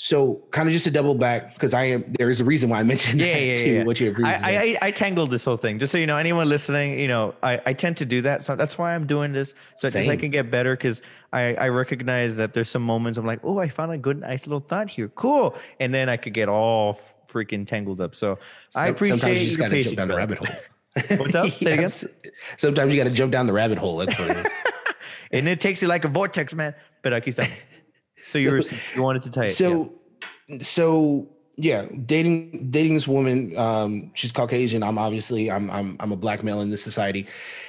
so kind of just to double back because i am there is a reason why i mentioned yeah, that yeah, too yeah. what you previously I, I, I tangled this whole thing. Just so you know, anyone listening, you know, I, I tend to do that. So that's why I'm doing this. So I can get better because I, I recognize that there's some moments I'm like, oh, I found a good, nice little thought here. Cool. And then I could get all freaking tangled up. So I Some- appreciate sometimes you just gotta jump down the rabbit hole What's up? Say again. Sometimes you got to jump down the rabbit hole that's what it is And it takes you like a vortex, man. But aquí está. So you were you wanted to tell it. so so yeah dating dating this woman um she's caucasian i'm obviously i'm i'm, I'm a black male in this society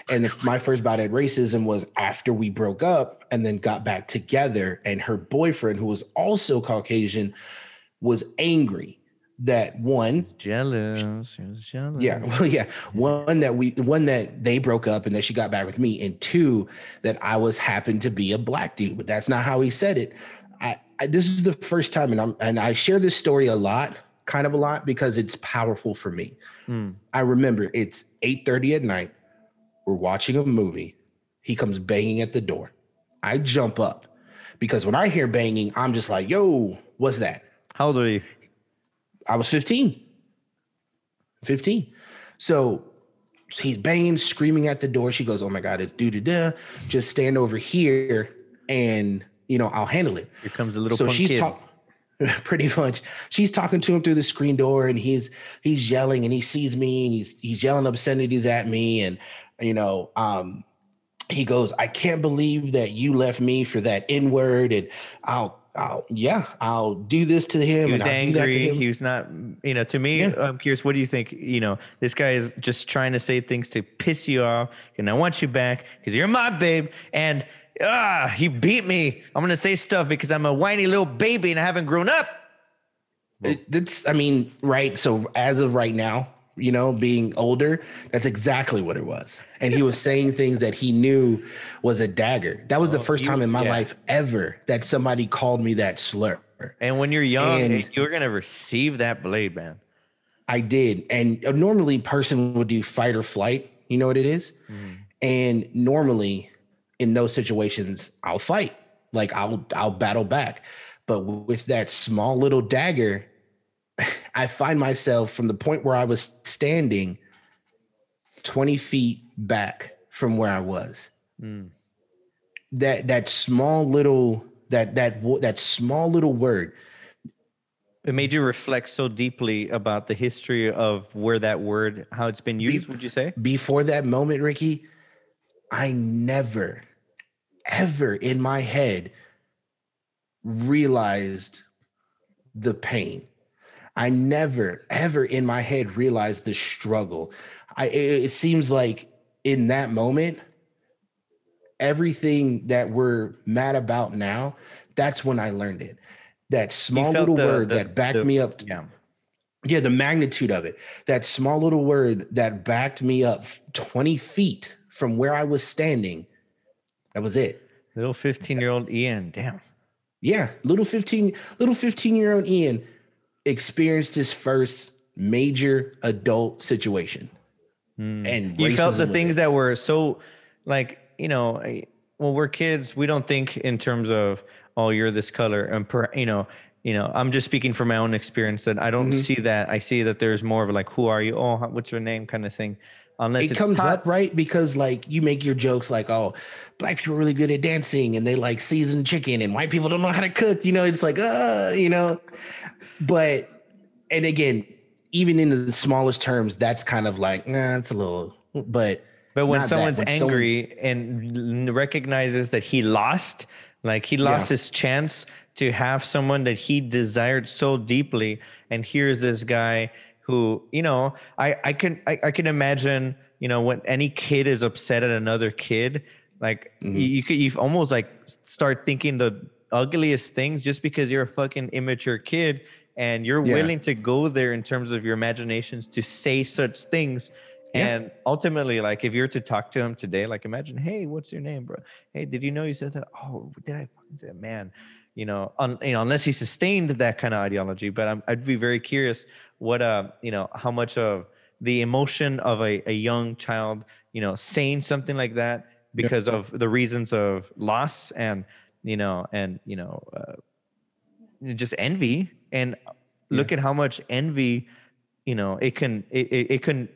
and if my first bout at racism was after we broke up and then got back together and her boyfriend who was also caucasian was angry that one jealous. Jealous. yeah well yeah one that we one that they broke up and that she got back with me and two that i was happened to be a black dude but that's not how he said it i, I this is the first time and i'm and i share this story a lot kind of a lot because it's powerful for me Mm. i remember it's eight thirty at night we're watching a movie he comes banging at the door i jump up because when i hear banging i'm just like yo what's that How old are you? I was 15. 15. So he's banging, screaming at the door. She goes, Oh my God, it's doo doo da. Just stand over here and, you know, I'll handle it. Here comes a little so she's talking pretty much. She's talking to him through the screen door and he's he's yelling and he sees me and he's he's yelling obscenities at me. And, you know, um, he goes, I can't believe that you left me for that N-word. And I'll I'll yeah, I'll do this to him. he was and I'll do that to angry. him. He was not, you know, to me, Yeah. I'm curious, what do you think? You know, this guy is just trying to say things to piss you off, and I want you back because you're my babe. And ah, he beat me. I'm going to say stuff because I'm a whiny little baby and I haven't grown up. It, that's, I mean, right. So as of right now, you know, being older, that's exactly what it was. And he was saying things that he knew was a dagger. That was the first time in my yeah. life ever that somebody called me that slur. And when you're young, And- you're gonna receive that blade, man. I did. And uh, normally person would do fight or flight. You know what it is? And normally in those situations, I'll fight. Like I'll I'll battle back. But with that small little dagger, I find myself from the point where I was standing 20 feet back from where I was. Mm. That that small little that that that small little word It made you reflect so deeply about the history of where that word, how it's been used. Would you say? before that moment, Ricky, I never, ever in my head realized the pain. I never, ever in my head realized the struggle. I it, it seems like in that moment, everything that we're mad about now, that's when I learned it. That small little the- word the- that backed the- me up Yeah. yeah, the magnitude of it. That small little word that backed me up 20 feet from where I was standing. That was it. Little 15 year old Ian. Damn. Yeah, little 15 little 15 year old Ian experienced his first major adult situation. Mm. And you felt the things it. that were so like you know when we're kids we don't think in terms of oh you're this color and per, you know you know i'm just speaking from my own experience that i don't Mhm. see that i see that there's more of like who are you oh what's your name kind of thing unless it comes taught- up right because like you make your jokes like oh black people are really good at dancing and they like seasoned chicken and white people don't know how to cook you know it's like uh you know but and again even in the smallest terms that's kind of like nah it's a little but but when someone's when angry and recognizes that he lost like he lost Yeah. his chance to have someone that he desired so deeply and here's this guy who you know i i can i, I can imagine you know when any kid is upset at another kid like Mhm. you, you could you almost like start thinking the ugliest things just because you're a fucking immature kid and you're Yeah. willing to go there in terms of your imaginations to say such things Yeah. and ultimately, like if you're to talk to him today, like imagine, hey, what's your name, bro? Hey, did you know you said that? Oh, did I fucking say that? Man, you know, un, you know, unless he sustained that kind of ideology. But I'm, I'd be very curious what, uh, you know, how much of the emotion of a, a young child, you know, saying something like that because of the reasons of loss and, you know, and, you know, uh, just envy and look at how much envy you know it can it, it, it can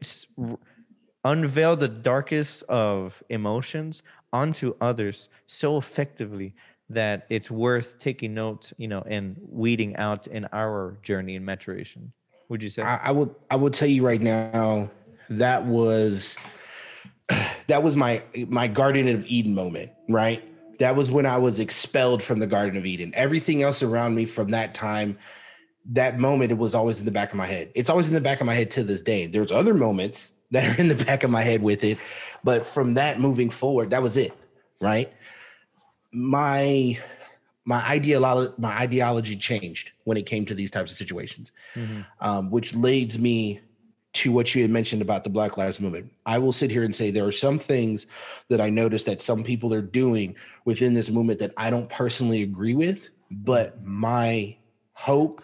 unveil the darkest of emotions onto others so effectively that it's worth taking note you know and weeding out in our journey in maturation. Would you say? I, I would I would tell you right now that was that was my my Garden of Eden moment, right? That was when I was expelled from the Garden of Eden. Everything else around me from that time, that moment, it was always in the back of my head. It's always in the back of my head to this day. There's other moments that are in the back of my head with it, but from that moving forward, that was it, right? My my ideology my ideology changed when it came to these types of situations Mhm. um, which leads me to what you had mentioned about the Black Lives Movement. I will sit here and say there are some things that I noticed that some people are doing within this movement that I don't personally agree with, but my hope,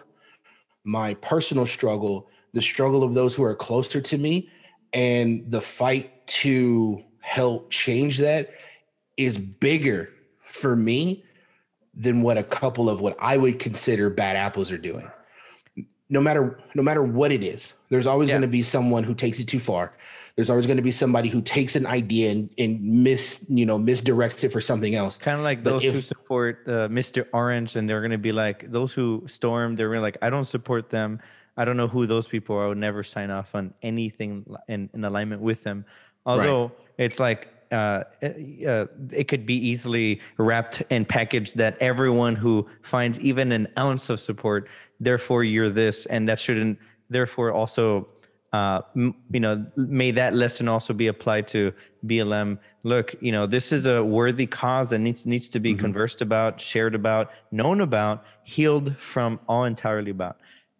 my personal struggle, the struggle of those who are closer to me, and the fight to help change that is bigger for me than what a couple of what I would consider bad apples are doing no matter no matter what it is there's always Yeah. going to be someone who takes it too far there's always going to be somebody who takes an idea and, and mis you know misdirects it for something else kind of like But those who support uh, Mr. Orange, and they're going to be like those who storm. They're really like, I don't support them. I don't know who those people are. I would never sign off on anything in, in alignment with them. Although it's like uh, uh, it could be easily wrapped and packaged that everyone who finds even an ounce of support, therefore you're this, and that shouldn't. Therefore, also uh, m- you know, may that lesson also be applied to BLM. Look, you know, this is a worthy cause that needs needs to be conversed about, shared about, known about, healed from all entirely about.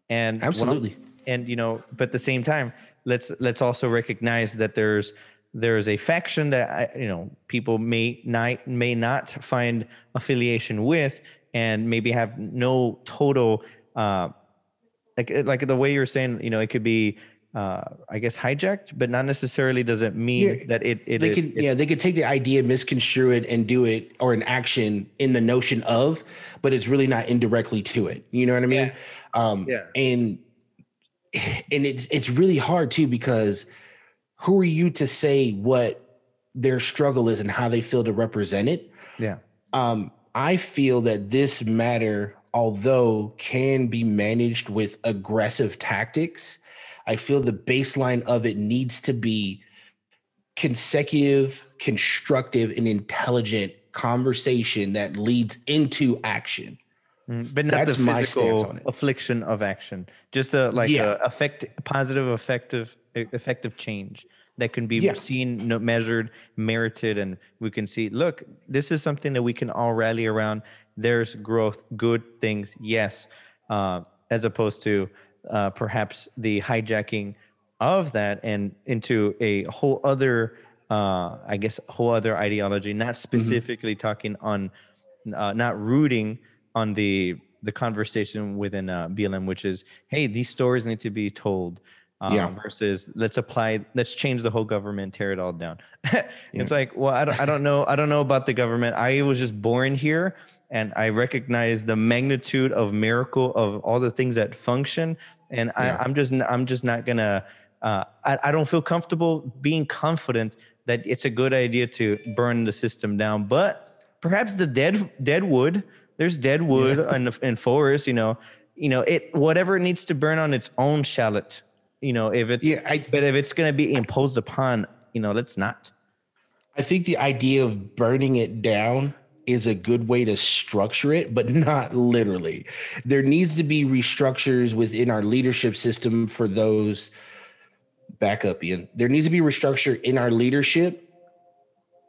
And absolutely. Well, and you know, but at the same time, let's let's also recognize that there's there's a faction that I, you know people may not may not find affiliation with and maybe have no total uh like like the way you're saying you know it could be uh i guess hijacked but not necessarily does it mean yeah, that it, it they can it, yeah they could take the idea misconstrue it and do it or an action in the notion of but it's really not indirectly to it you know what i mean yeah. um yeah. and and it's it's really hard too because who are you to say what their struggle is and how they feel to represent it? Yeah. Um, I feel that this matter, although can be managed with aggressive tactics, I feel the baseline of it needs to be consecutive, constructive, and intelligent conversation that leads into action. Mm, but not That's the physical affliction of action. Just a like yeah. a effect, positive, effective, effective change that can be yeah. seen, measured, merited, and we can see. Look, this is something that we can all rally around. There's growth, good things, yes, uh, as opposed to uh, perhaps the hijacking of that and into a whole other, uh, I guess, whole other ideology. Not mm-hmm. specifically mm-hmm. talking on, uh, not rooting on the the conversation within uh, BLM, which is, hey, these stories need to be told. Um, yeah. Versus let's apply, let's change the whole government, tear it all down. it's yeah. like, well, I don't, I don't know, I don't know about the government. I was just born here, and I recognize the magnitude of miracle of all the things that function, and yeah. I, am just, I'm just not gonna. Uh, I, I don't feel comfortable being confident that it's a good idea to burn the system down, but perhaps the dead dead wood there's dead wood in, in forest, you know, you know, it, whatever it needs to burn on its own shallot, you know, if it's, yeah, I, but if it's going to be imposed upon, you know, let's not. I think the idea of burning it down is a good way to structure it, but not literally. There needs to be restructures within our leadership system for those. Back up, Ian. There needs to be restructure in our leadership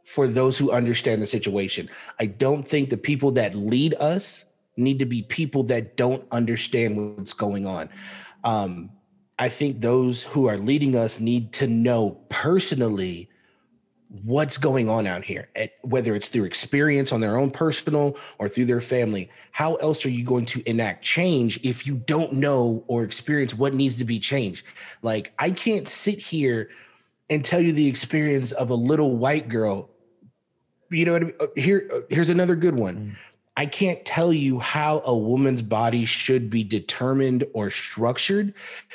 for those who understand the situation. I don't think the people that lead us need to be people that don't understand what's going on. Um, I think those who are leading us need to know personally what's going on out here, whether it's through experience on their own personal or through their family. How else are you going to enact change if you don't know or experience what needs to be changed? Like, I can't sit here and tell you the experience of a little white girl you know what I mean? Uh, here, uh, here's another good one. I can't tell you how a woman's body should be determined or structured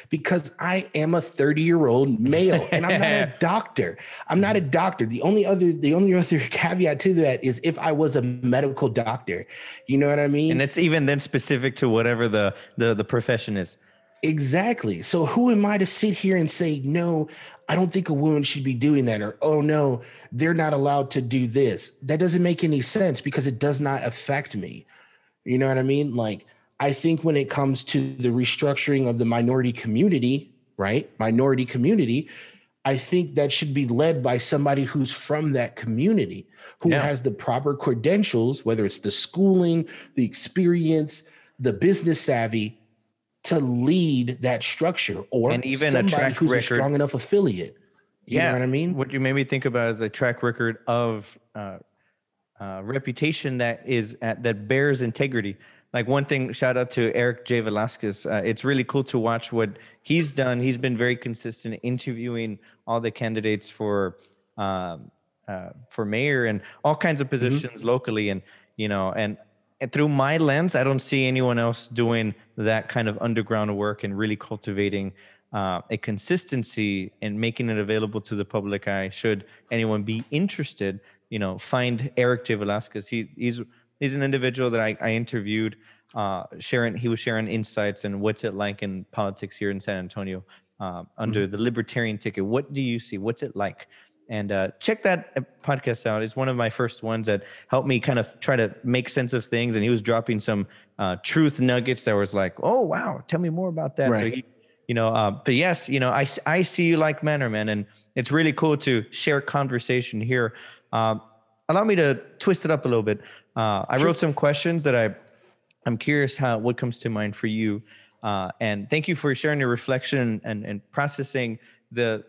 because I am a 30 year old male and I'm not a doctor. I'm not a mm-hmm. doctor. The only other the only other caveat to that is if I was a medical doctor. You know what I mean? And it's even then specific to whatever the the, the profession is. Exactly. So who am I to sit here and say, no, I don't think a woman should be doing that, or oh no, they're not allowed to do this. That doesn't make any sense because it does not affect me. You know what I mean? Like, I think when it comes to the restructuring of the minority community, right? Minority community, I think that should be led by somebody who's from that community, who yeah. has the proper credentials, whether it's the schooling, the experience, the business savvy to lead that structure or and even somebody who's record. a strong enough affiliate. You yeah, know what I mean? What you made me think about is a track record of uh, uh, reputation that is at, that bears integrity. Like one thing, shout out to Eric J. Velasquez. Uh, it's really cool to watch what he's done. He's been very consistent interviewing all the candidates for um, uh, for mayor and all kinds of mm-hmm. positions mm-hmm. locally, and you know, and and through my lens, I don't see anyone else doing that kind of underground work and really cultivating uh, a consistency and making it available to the public eye. Should anyone be interested, you know, find Eric J. Velasquez. He, he's he's an individual that I, I interviewed, uh, sharing he was sharing insights and what's it like in politics here in San Antonio uh, under mm-hmm. the Libertarian ticket. What do you see? What's it like? And uh, check that uh, podcast out. It's one of my first ones that helped me kind of try to make sense of things. And he was dropping some uh, truth nuggets that was like, "Oh wow, tell me more about that." Right. So he, you know, uh, but yes, you know, I I see you like manner, man, and it's really cool to share conversation here. Um, allow me to twist it up a little bit. Uh, I sure. wrote some questions that I I'm curious how what comes to mind for you. Uh, and thank you for sharing your reflection and, and processing the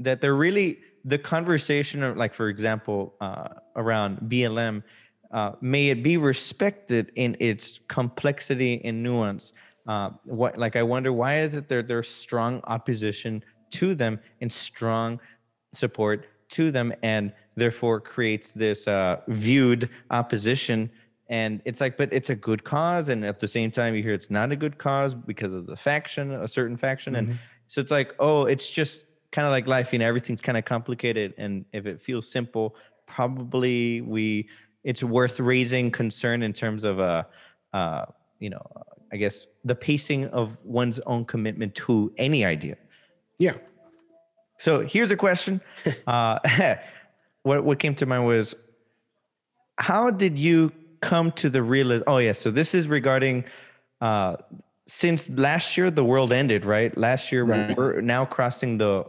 that they're really the conversation of like for example uh, around BLM uh, may it be respected in its complexity and nuance. Uh, what like I wonder why is it there there's strong opposition to them and strong support to them, and therefore creates this uh, viewed opposition. And it's like, but it's a good cause, and at the same time, you hear it's not a good cause because of the faction, a certain faction, mm-hmm. and so it's like, oh, it's just kind of like life. You know, everything's kind of complicated, and if it feels simple, probably we it's worth raising concern in terms of uh, uh, you know, I guess the pacing of one's own commitment to any idea. Yeah. So here's a question. uh, what what came to mind was, how did you come to the real? Oh yeah. So this is regarding. Uh, since last year the world ended, right? Last year right. we're now crossing the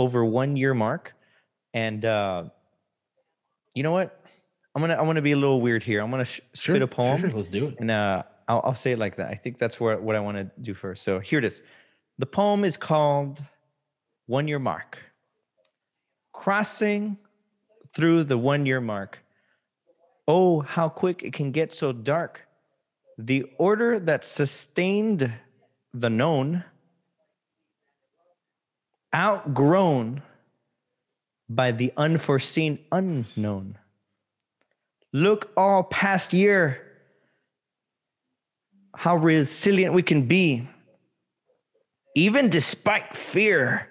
over one year mark, and uh, you know what? I'm gonna I'm gonna be a little weird here. I'm gonna sh- sure, spit a poem. Sure, let's do it. And uh, I'll, I'll say it like that. I think that's where, what I want to do first. So here it is. The poem is called One Year Mark. Crossing through the one year mark. Oh, how quick it can get so dark. The order that sustained the known, outgrown by the unforeseen unknown. Look all past year, how resilient we can be, even despite fear.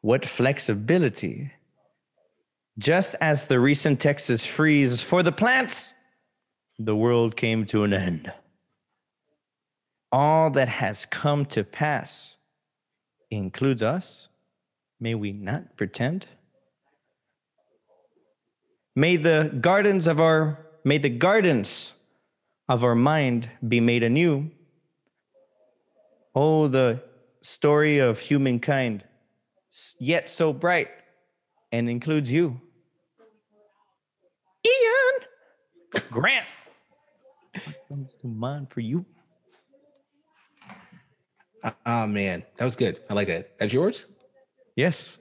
What flexibility. Just as the recent Texas freeze for the plants, the world came to an end. All that has come to pass includes us. May we not pretend? May the gardens of our may the gardens of our mind be made anew. Oh, the story of humankind, yet so bright, and includes you. Ian Grant comes to mind for you. Oh man, that was good. I like that. That's yours? Yes.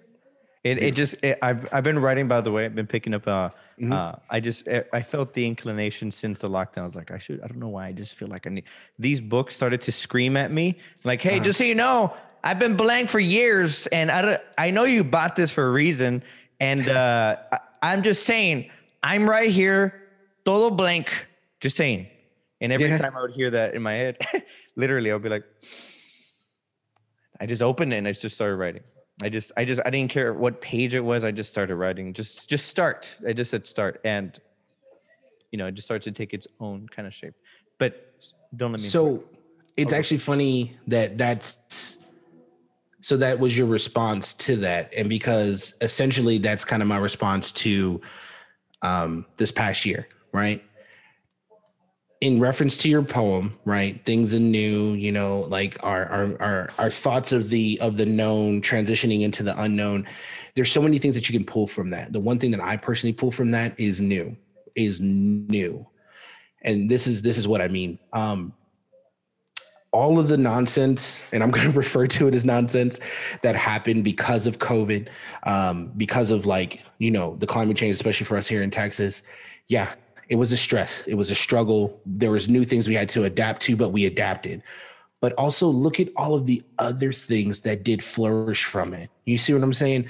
It, it just it, I've I've been writing by the way. I've been picking up. Uh, mm-hmm. uh, I just I felt the inclination since the lockdown. I was like, I should. I don't know why. I just feel like I need. These books started to scream at me. Like, hey, uh-huh. just so you know, I've been blank for years, and I don't, I know you bought this for a reason, and uh, I, I'm just saying, I'm right here, todo blank. Just saying. And every yeah. time I would hear that in my head, literally, I would be like, I just opened it and I just started writing. I just, I just, I didn't care what page it was. I just started writing. Just, just start. I just said start, and you know, it just starts to take its own kind of shape. But don't let me. So, it's okay. actually funny that that's. So that was your response to that, and because essentially that's kind of my response to um, this past year, right? In reference to your poem, right? Things anew, you know, like our, our our our thoughts of the of the known transitioning into the unknown. There's so many things that you can pull from that. The one thing that I personally pull from that is new, is new, and this is this is what I mean. Um, all of the nonsense, and I'm going to refer to it as nonsense, that happened because of COVID, um, because of like you know the climate change, especially for us here in Texas. Yeah, it was a stress. It was a struggle. There was new things we had to adapt to but we adapted. But also look at all of the other things that did flourish from it. You see what i'm saying?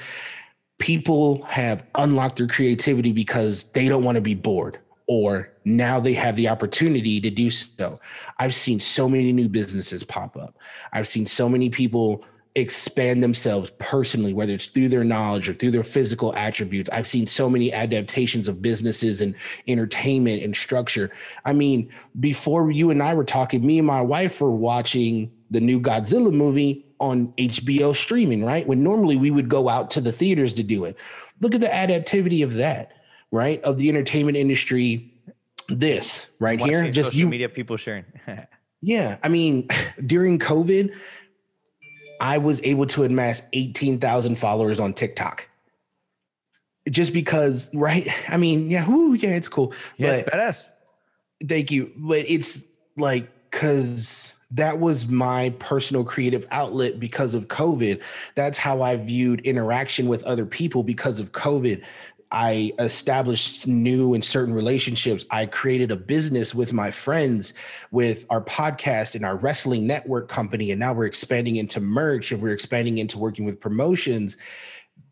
People have unlocked their creativity because they don't want to be bored or now they have the opportunity to do so. I've seen so many new businesses pop up. I've seen so many people expand themselves personally, whether it's through their knowledge or through their physical attributes. I've seen so many adaptations of businesses and entertainment and structure. I mean, before you and I were talking, me and my wife were watching the new Godzilla movie on HBO streaming, right? When normally we would go out to the theaters to do it. Look at the adaptivity of that, right? Of the entertainment industry. This right here, just you media people sharing. yeah, I mean, during COVID, I was able to amass 18,000 followers on TikTok. Just because, right? I mean, yeah, whoo, yeah, it's cool. Yeah, but, it's badass. Thank you. But it's like, cause that was my personal creative outlet because of COVID. That's how I viewed interaction with other people because of COVID. I established new and certain relationships. I created a business with my friends, with our podcast and our wrestling network company. And now we're expanding into merch and we're expanding into working with promotions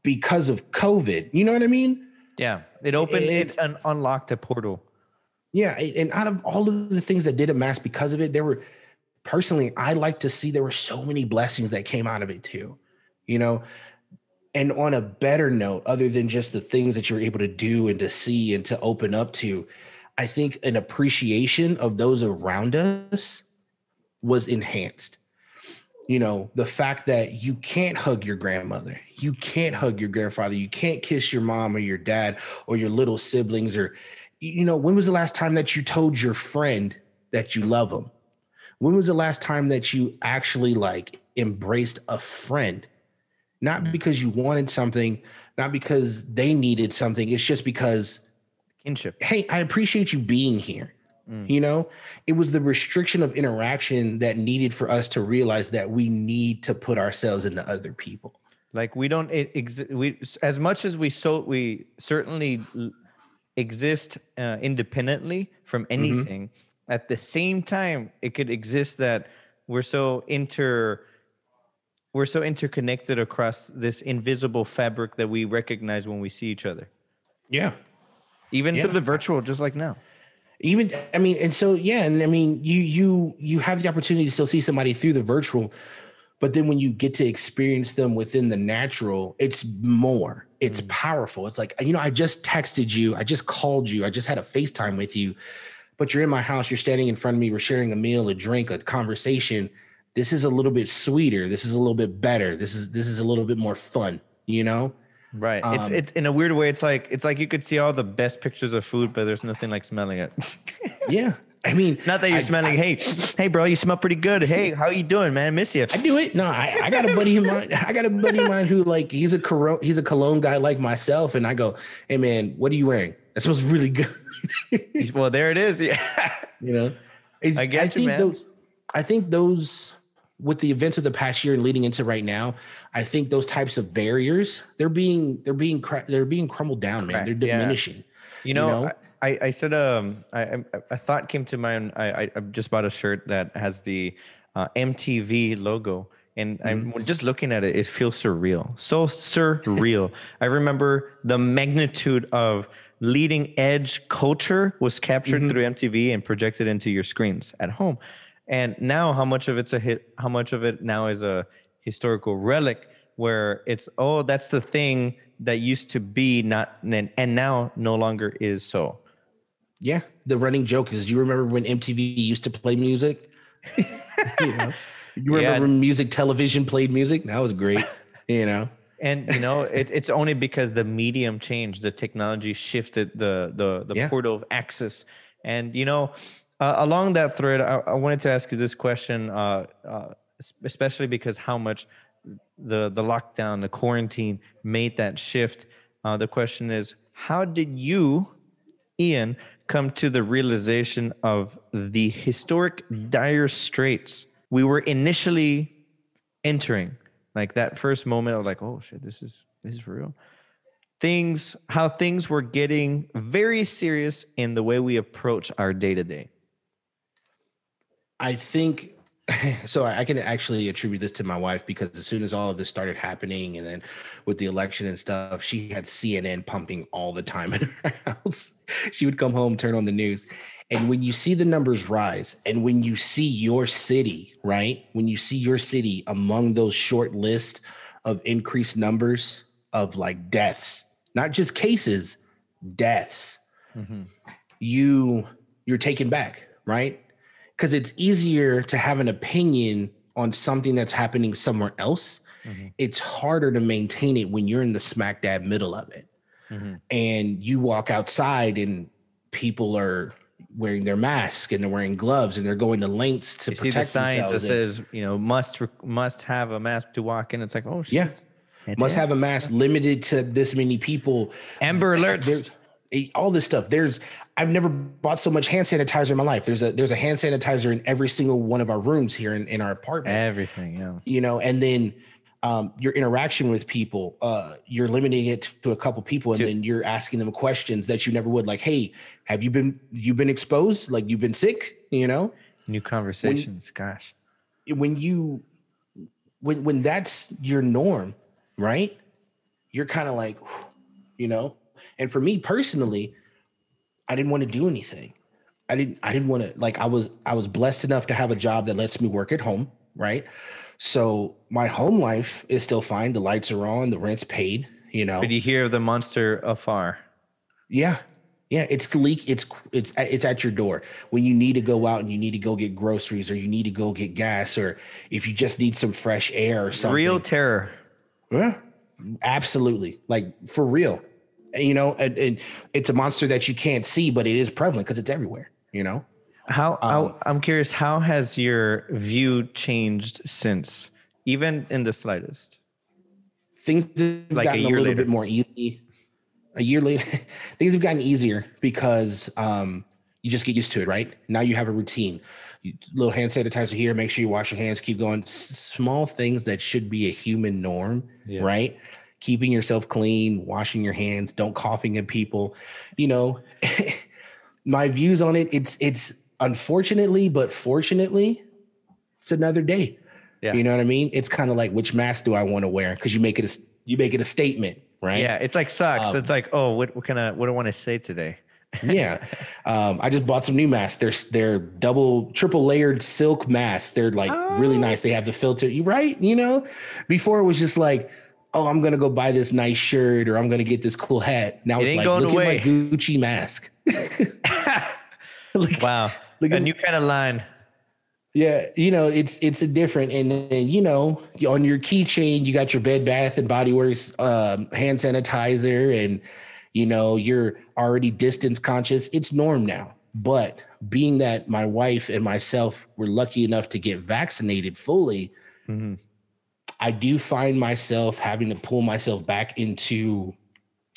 because of COVID. You know what I mean? Yeah. It opened, it, it un- unlocked a portal. Yeah. And out of all of the things that did amass because of it, there were personally, I like to see there were so many blessings that came out of it too. You know, and on a better note, other than just the things that you're able to do and to see and to open up to, I think an appreciation of those around us was enhanced. You know, the fact that you can't hug your grandmother, you can't hug your grandfather, you can't kiss your mom or your dad or your little siblings, or, you know, when was the last time that you told your friend that you love them? When was the last time that you actually like embraced a friend? Not because you wanted something, not because they needed something. It's just because kinship. Hey, I appreciate you being here. Mm. You know, it was the restriction of interaction that needed for us to realize that we need to put ourselves into other people. Like we don't exist. We as much as we so we certainly exist uh, independently from mm-hmm. anything. Mm-hmm. At the same time, it could exist that we're so inter we're so interconnected across this invisible fabric that we recognize when we see each other. Yeah. Even yeah. through the virtual, just like now. Even I mean, and so yeah, and I mean, you you you have the opportunity to still see somebody through the virtual, but then when you get to experience them within the natural, it's more. It's mm. powerful. It's like, you know, I just texted you, I just called you, I just had a FaceTime with you, but you're in my house, you're standing in front of me, we're sharing a meal, a drink, a conversation this is a little bit sweeter this is a little bit better this is this is a little bit more fun you know right um, it's it's in a weird way it's like it's like you could see all the best pictures of food but there's nothing like smelling it yeah I mean, not that you're I, smelling. I, hey, hey, bro, you smell pretty good. Hey, how you doing, man? I miss you. I do it. No, I, I got a buddy of mine. I got a buddy of mine who like he's a cologne, he's a cologne guy like myself, and I go, hey man, what are you wearing? That smells really good. well, there it is. Yeah, you know, I get I you, think man. Those, I think those with the events of the past year and leading into right now, I think those types of barriers they're being they're being they're being crumbled down, man. They're diminishing. Yeah. You know, you know? I, I said um I a thought came to mind. I I just bought a shirt that has the uh, MTV logo. And I'm mm-hmm. just looking at it, it feels surreal. So surreal. I remember the magnitude of leading edge culture was captured mm-hmm. through MTV and projected into your screens at home and now how much of it's a hit how much of it now is a historical relic where it's oh that's the thing that used to be not and, and now no longer is so. Yeah the running joke is you remember when mtv used to play music? You know? You remember yeah. when music television played music? That was great you know? And you know it, it's only because the medium changed the technology shifted the the the yeah. portal of access. And you know uh, along that thread, I, I, wanted to ask you this question, uh, uh, especially because how much the the lockdown, the quarantine made that shift. Uh, the question is, how did you, Ian, come to the realization of the historic dire straits we were initially entering? Like that first moment of like, oh shit, this is this is real things how things were getting very serious in the way we approach our day to day I think so I can actually attribute this to my wife because as soon as all of this started happening and then with the election and stuff, she had CNN pumping all the time in her house. She would come home, turn on the news. And when you see the numbers rise and when you see your city, right? When you see your city among those short list of increased numbers of like deaths, not just cases, deaths, mm-hmm. you you're taken back, right? Because it's easier to have an opinion on something that's happening somewhere else. Mm-hmm. It's harder to maintain it when you're in the smack dab middle of it. Mm-hmm. And you walk outside and people are wearing their mask and they're wearing gloves and they're going to lengths to you protect see the sign that says, you know, must must have a mask to walk in. It's like, oh, shit. yeah, must have a mask limited to this many people. Amber alerts. All this stuff. There's I've never bought so much hand sanitizer in my life. There's a there's a hand sanitizer in every single one of our rooms here in, in our apartment. Everything, yeah. You know, and then um, your interaction with people, uh, you're limiting it to a couple people, and To- then you're asking them questions that you never would. Like, hey, have you been you been exposed? Like, you've been sick? You know, New conversations. Gosh. when you when when that's your norm, right? You're kind of like, you know. And for me personally, I didn't want to do anything. I didn't I didn't want to like I was I was blessed enough to have a job that lets me work at home, right? So my home life is still fine. The lights are on, the rent's paid, you know. But you hear the monster afar. Yeah. Yeah, it's leak. It's it's it's at your door when you need to go out and you need to go get groceries or you need to go get gas or if you just need some fresh air or something. Real terror. Yeah, absolutely. Like for real. And, you know, and, and it's a monster that you can't see, but it is prevalent because it's everywhere. You know. How, Um, how I'm curious, how has your view changed since, even in the slightest? things have Like a gotten a, year little later. bit more easy. A year later, things have gotten easier because um, you just get used to it, right? Now you have a routine. You, little hand sanitizer here. Make sure you wash your hands. Keep going. S- small things that should be a human norm, Yeah. right? Keeping yourself clean, washing your hands, don't coughing at people. You know, my views on it. It's it's unfortunately, but fortunately, it's another day. Yeah. You know what I mean? It's kind of like which mask do I want to wear? Because you make it a you make it a statement, right? Yeah, it's like sucks. Um, it's like, oh, what, what can I, what do I want to say today? yeah. Um, I just bought some new masks. They're they're double, triple layered silk masks. They're like really Oh. nice. They have the filter, you right? You know, before it was just like, oh, I'm gonna go buy this nice shirt or I'm gonna get this cool hat. Now It it's like, look away. at my Gucci mask. Look- Wow. Look a at- new kind of line. Yeah, you know, it's it's a different, and then you know, on your keychain, you got your Bed Bath and Body Works um, hand sanitizer, and you know, you're already distance conscious. It's norm now. But being that my wife and myself were lucky enough to get vaccinated fully, Mhm. I do find myself having to pull myself back into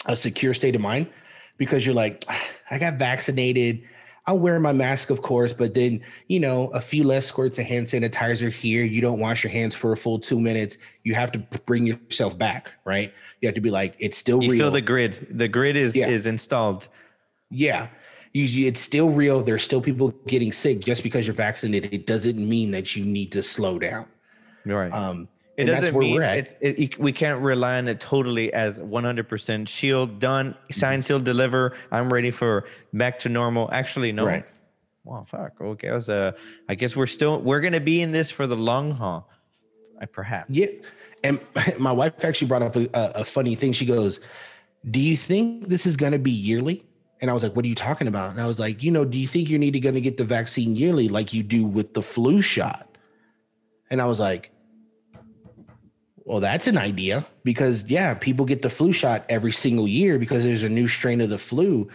a secure state of mind because you're like, I got vaccinated. I'll wear my mask, of course, but then, you know, a few less squirts of hand sanitizer here. You don't wash your hands for a full two minutes. You have to bring yourself back, right? You have to be like, it's still You real. feel the grid. The grid is Yeah. is installed. yeah. You, you- it's still real. There's still people getting sick just because you're vaccinated. It doesn't mean that you need to slow down. Right. Um, it and doesn't mean it's it, we can't rely on it totally as 100% shield done, sign, seal, deliver. I'm ready for back to normal. Actually, no. Right. Wow, fuck. Okay, I was uh, I guess we're still we're gonna be in this for the long haul. I perhaps. Yeah. And my wife actually brought up a, a funny thing. She goes, Do you think this is going to be yearly? And I was like, What are you talking about? And I was like, You know, do you think you're to get the vaccine yearly like you do with the flu shot? And I was like, Well, that's an idea because, yeah, people get the flu shot every single year because there's a new strain of the flu.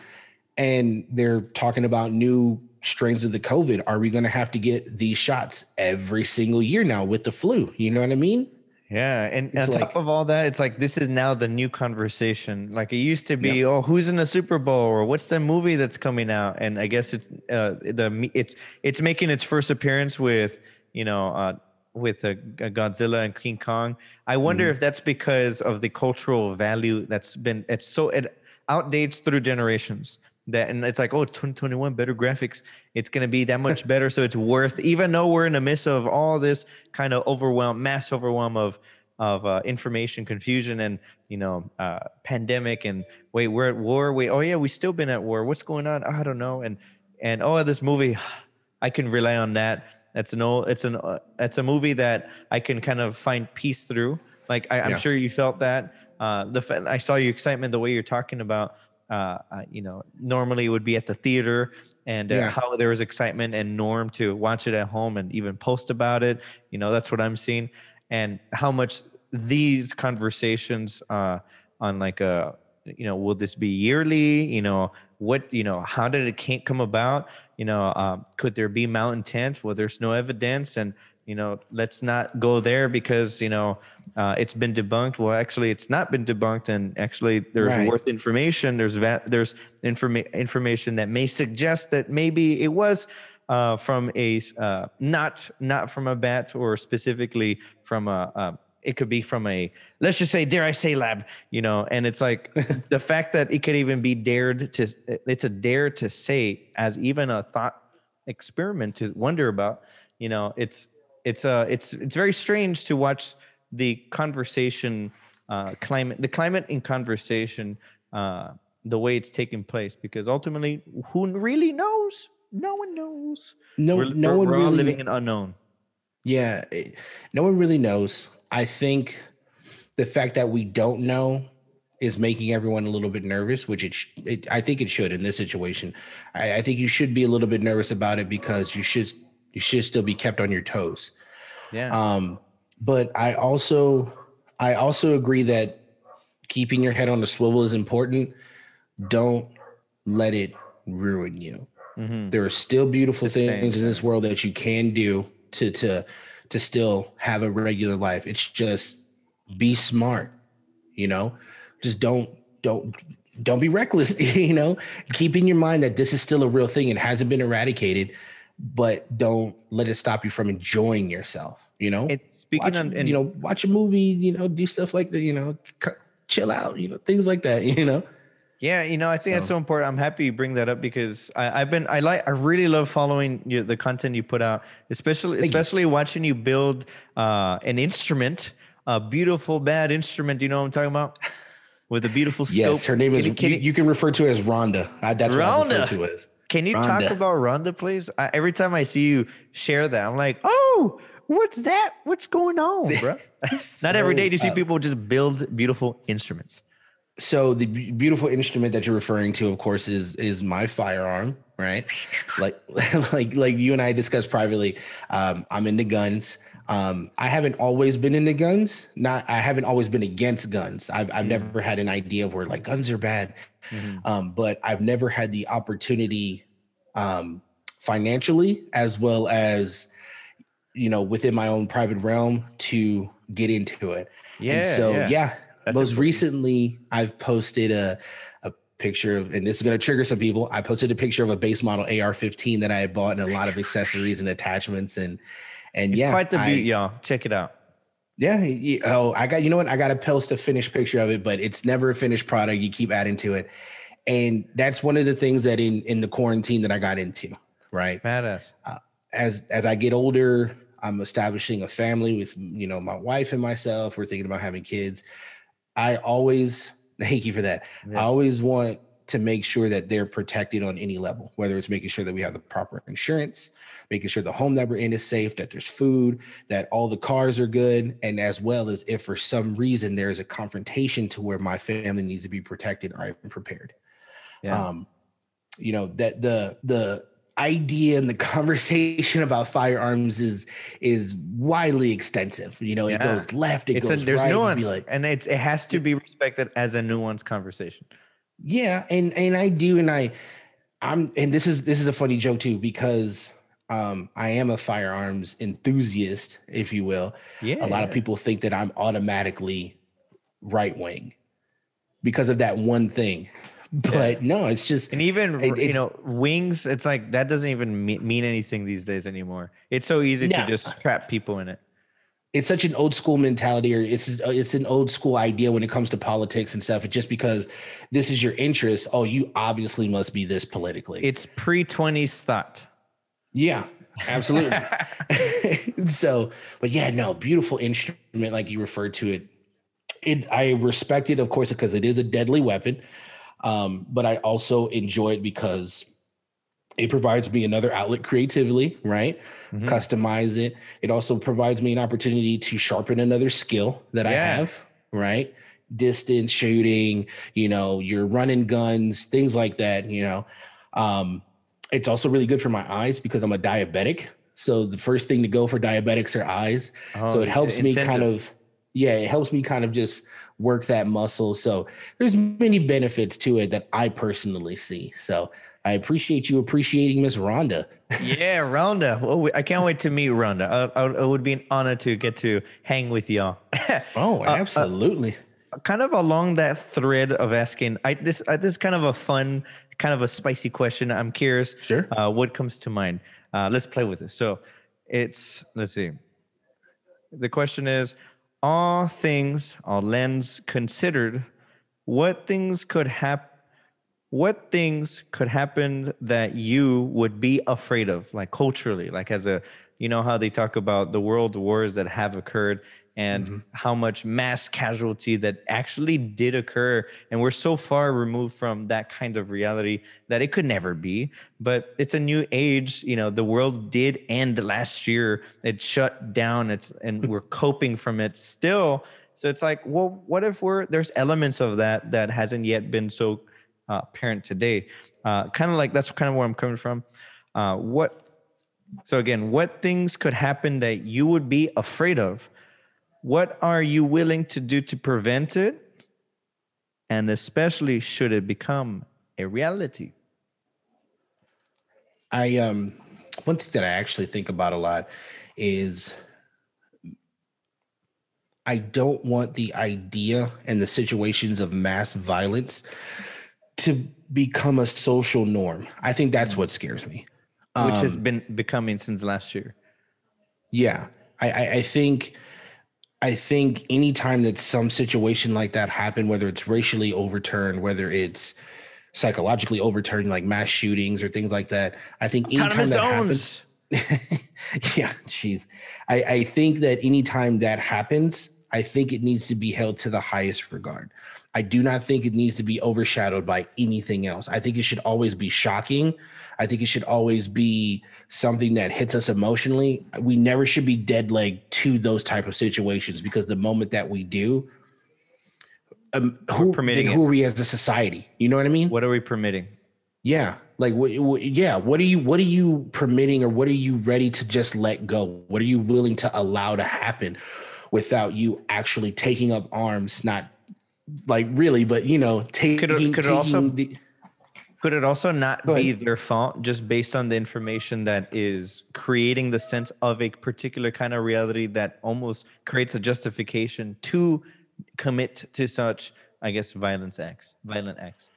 And they're talking about new strains of the COVID. Are we going to have to get these shots every single year now with the flu? You know what I mean? Yeah, and It's on like- top of all that, it's like this is now the new conversation. Like it used to be, oh, who's in the Super Bowl or what's the movie that's coming out? And I guess it's uh, the it's it's making its first appearance with you know uh, with a Godzilla and King Kong. I wonder if that's because of the cultural value that's been it's so it outdates through generations. That and it's like oh, 2021 better graphics. It's gonna be that much better, so it's worth. Even though we're in the midst of all this kind of overwhelm, mass overwhelm of of uh, information confusion and you know uh, pandemic and wait we're at war wait oh yeah we still been at war what's going on I don't know and and oh this movie I can rely on that that's an old it's an uh, it's a movie that I can kind of find peace through. Like I, I'm Yeah. sure you felt that. Uh, the I saw your excitement the way you're talking about uh, uh, you know normally it would be at the theater and uh, Yeah. how there was excitement and norm to watch it at home and even post about it. You know that's what i'm seeing. And how much these conversations uh, on like a you know will this be yearly? You know what you know how did it can't come about you know um, could there be mountain tents? Well there's no evidence and you know let's not go there because you know uh, it's been debunked. Well actually it's not been debunked and actually there's Right. worth information. There's va- there's informa- information that may suggest that maybe it was uh, from a uh, not not from a bat or specifically from a uh, it could be from a let's just say dare i say lab you know? And it's like the fact that it could even be dared to it's a dare to say as even a thought experiment to wonder about you know? It's it's uh it's it's very strange to watch the conversation uh climate the climate in conversation uh the way it's taking place because ultimately who really knows? No one knows. No, we're, no we're- one we're all really living in unknown. Yeah, no one really knows. I think the fact that we don't know is making everyone a little bit nervous, which it, it I think it should in this situation. I, I think you should be a little bit nervous about it because you should you should still be kept on your toes. yeah Um, but I also I also agree that keeping your head on the swivel is important. Don't let it ruin you. Mhm. There are still beautiful Sustain, things in this world that you can do to to to still have a regular life. It's just be smart, you know. Just don't don't don't be reckless, you know. Keep in your mind that this is still a real thing and hasn't been eradicated, but don't let it stop you from enjoying yourself, you know. it's speaking watch, on and you know, watch a movie, you know, do stuff like that, you know, c- chill out, you know, things like that, you know. Yeah, you know, I think that's So- so important. I'm happy you bring that up because I, I've been, I like, I really love following you, the content you put out, especially, you. especially watching you build uh, an instrument, a beautiful bad instrument. Do you know what I'm talking about? With a beautiful scope. Yes, her name Can is. you- can you, you- you can refer to as Rhonda. I, that's what I refer Rhonda. to as. Can you talk about Rhonda, please? I, every time I see you share that, I'm like, oh, what's that? What's going on, bro? Not every day do you see uh, people just build beautiful instruments. So the beautiful instrument that you're referring to, of course, is is my firearm, right? Like like like you and I discussed privately. Um, I'm into guns. Um, I haven't always been into guns. Not I haven't always been against guns. I've I've never had an idea of where like guns are bad. Um, but I've never had the opportunity um financially as well as you know within my own private realm to get into it. Yeah. And so yeah. yeah, That's most important. recently I've posted a a picture of, and this is going to trigger some people. I posted a picture of a base model AR-15 that I had bought and a lot of accessories and attachments and and It's yeah, quite the I- y'all. Check it out. yeah. Oh, I got you know what? I got to post a finished picture of it, but it's never a finished product. You keep adding to it, and that's one of the things that in in the quarantine that I got into. Right Badass. Uh, as as I get older, I'm establishing a family with you know my wife and myself. We're thinking about having kids. I always thank you for that. Yeah. I always want to make sure that they're protected on any level, whether it's making sure that we have the proper insurance, making sure the home that we're in is safe, that there's food, that all the cars are good, and as well as if for some reason there's a confrontation to where my family needs to be protected, I'm prepared Yeah. um you know that the the idea and the conversation about firearms is is widely extensive. You know it goes left it it's a, goes there's right nuance, like and it's it has to be respected as a nuanced conversation. yeah and and i do and i i'm and this is this is a funny joke too because um i am a firearms enthusiast if you will. Yeah, a lot of people think that i'm automatically right wing because of that one thing but no it's just and even It- you know wings. It's like that doesn't even mean, mean anything these days anymore. It's so easy No. to just trap people in it. it's such an old school mentality or it's uh, it's an old school idea when it comes to politics and stuff it's just because this is your interest oh you obviously must be this politically It's pre twenties thought. yeah absolutely so but yeah no beautiful instrument like you referred to it it i respect it of course because it is a deadly weapon um but i also enjoy it because it provides me another outlet creatively right Mhm. customize it. It also provides me an opportunity to sharpen another skill that I have, right? Distance shooting, you know, you're running guns, things like that, you know. Um, it's also really good for my eyes because I'm a diabetic. So the first thing to go for diabetics are eyes. so Oh, it helps me kind of, yeah, it helps me kind of just work that muscle. So there's many benefits to it that I personally see. So I appreciate you appreciating Miss Rhonda. yeah, Rhonda. Well, I can't wait to meet Rhonda. I, I, it would be an honor to get to hang with y'all. oh, absolutely. Uh, uh, kind of along that thread of asking, I this uh, this is kind of a fun, kind of a spicy question. I'm curious. Sure. Uh, what comes to mind? Uh, let's play with this. So, it's let's see. The question is, all things, all lens considered, what things could happen? What things could happen that you would be afraid of, like culturally, like as a, you know, how they talk about the world wars that have occurred and mm-hmm. how much mass casualty that actually did occur. And we're so far removed from that kind of reality that it could never be. But it's a new age. You know, the world did end last year. It shut down. It's and we're coping from it still. So it's like, well, what if we're there's elements of that that hasn't yet been so uh, apparent today? Uh, kind of like that's kind of where I'm coming from. Uh, what so again, what things could happen that you would be afraid of what are you willing to do to prevent it? And especially should it become a reality? I um one thing that I actually think about a lot is I don't want the idea and the situations of mass violence to become a social norm. I think that's what scares me. Which um, has been becoming since last year. Yeah. I, I, I think I think anytime that some situation like that happened, whether it's racially overturned, whether it's psychologically overturned, like mass shootings or things like that, I think anytime that happens, yeah, jeez, I, I think that anytime that happens, I think it needs to be held to the highest regard. I do not think it needs to be overshadowed by anything else. I think it should always be shocking. I think it should always be something that hits us emotionally. We never should be dead leg to those type of situations because the moment that we do, um, who, permitting who are we as a society? You know what I mean? What are we permitting? Yeah, like what, what, yeah. What are you? What are you permitting, or what are you ready to just let go? What are you willing to allow to happen without you actually taking up arms? Not like really, but you know, taking. Could it, could it also the, could it also not be their fault just based on the information that is creating the sense of a particular kind of reality that almost creates a justification to commit to such, I guess, violence acts, violent acts?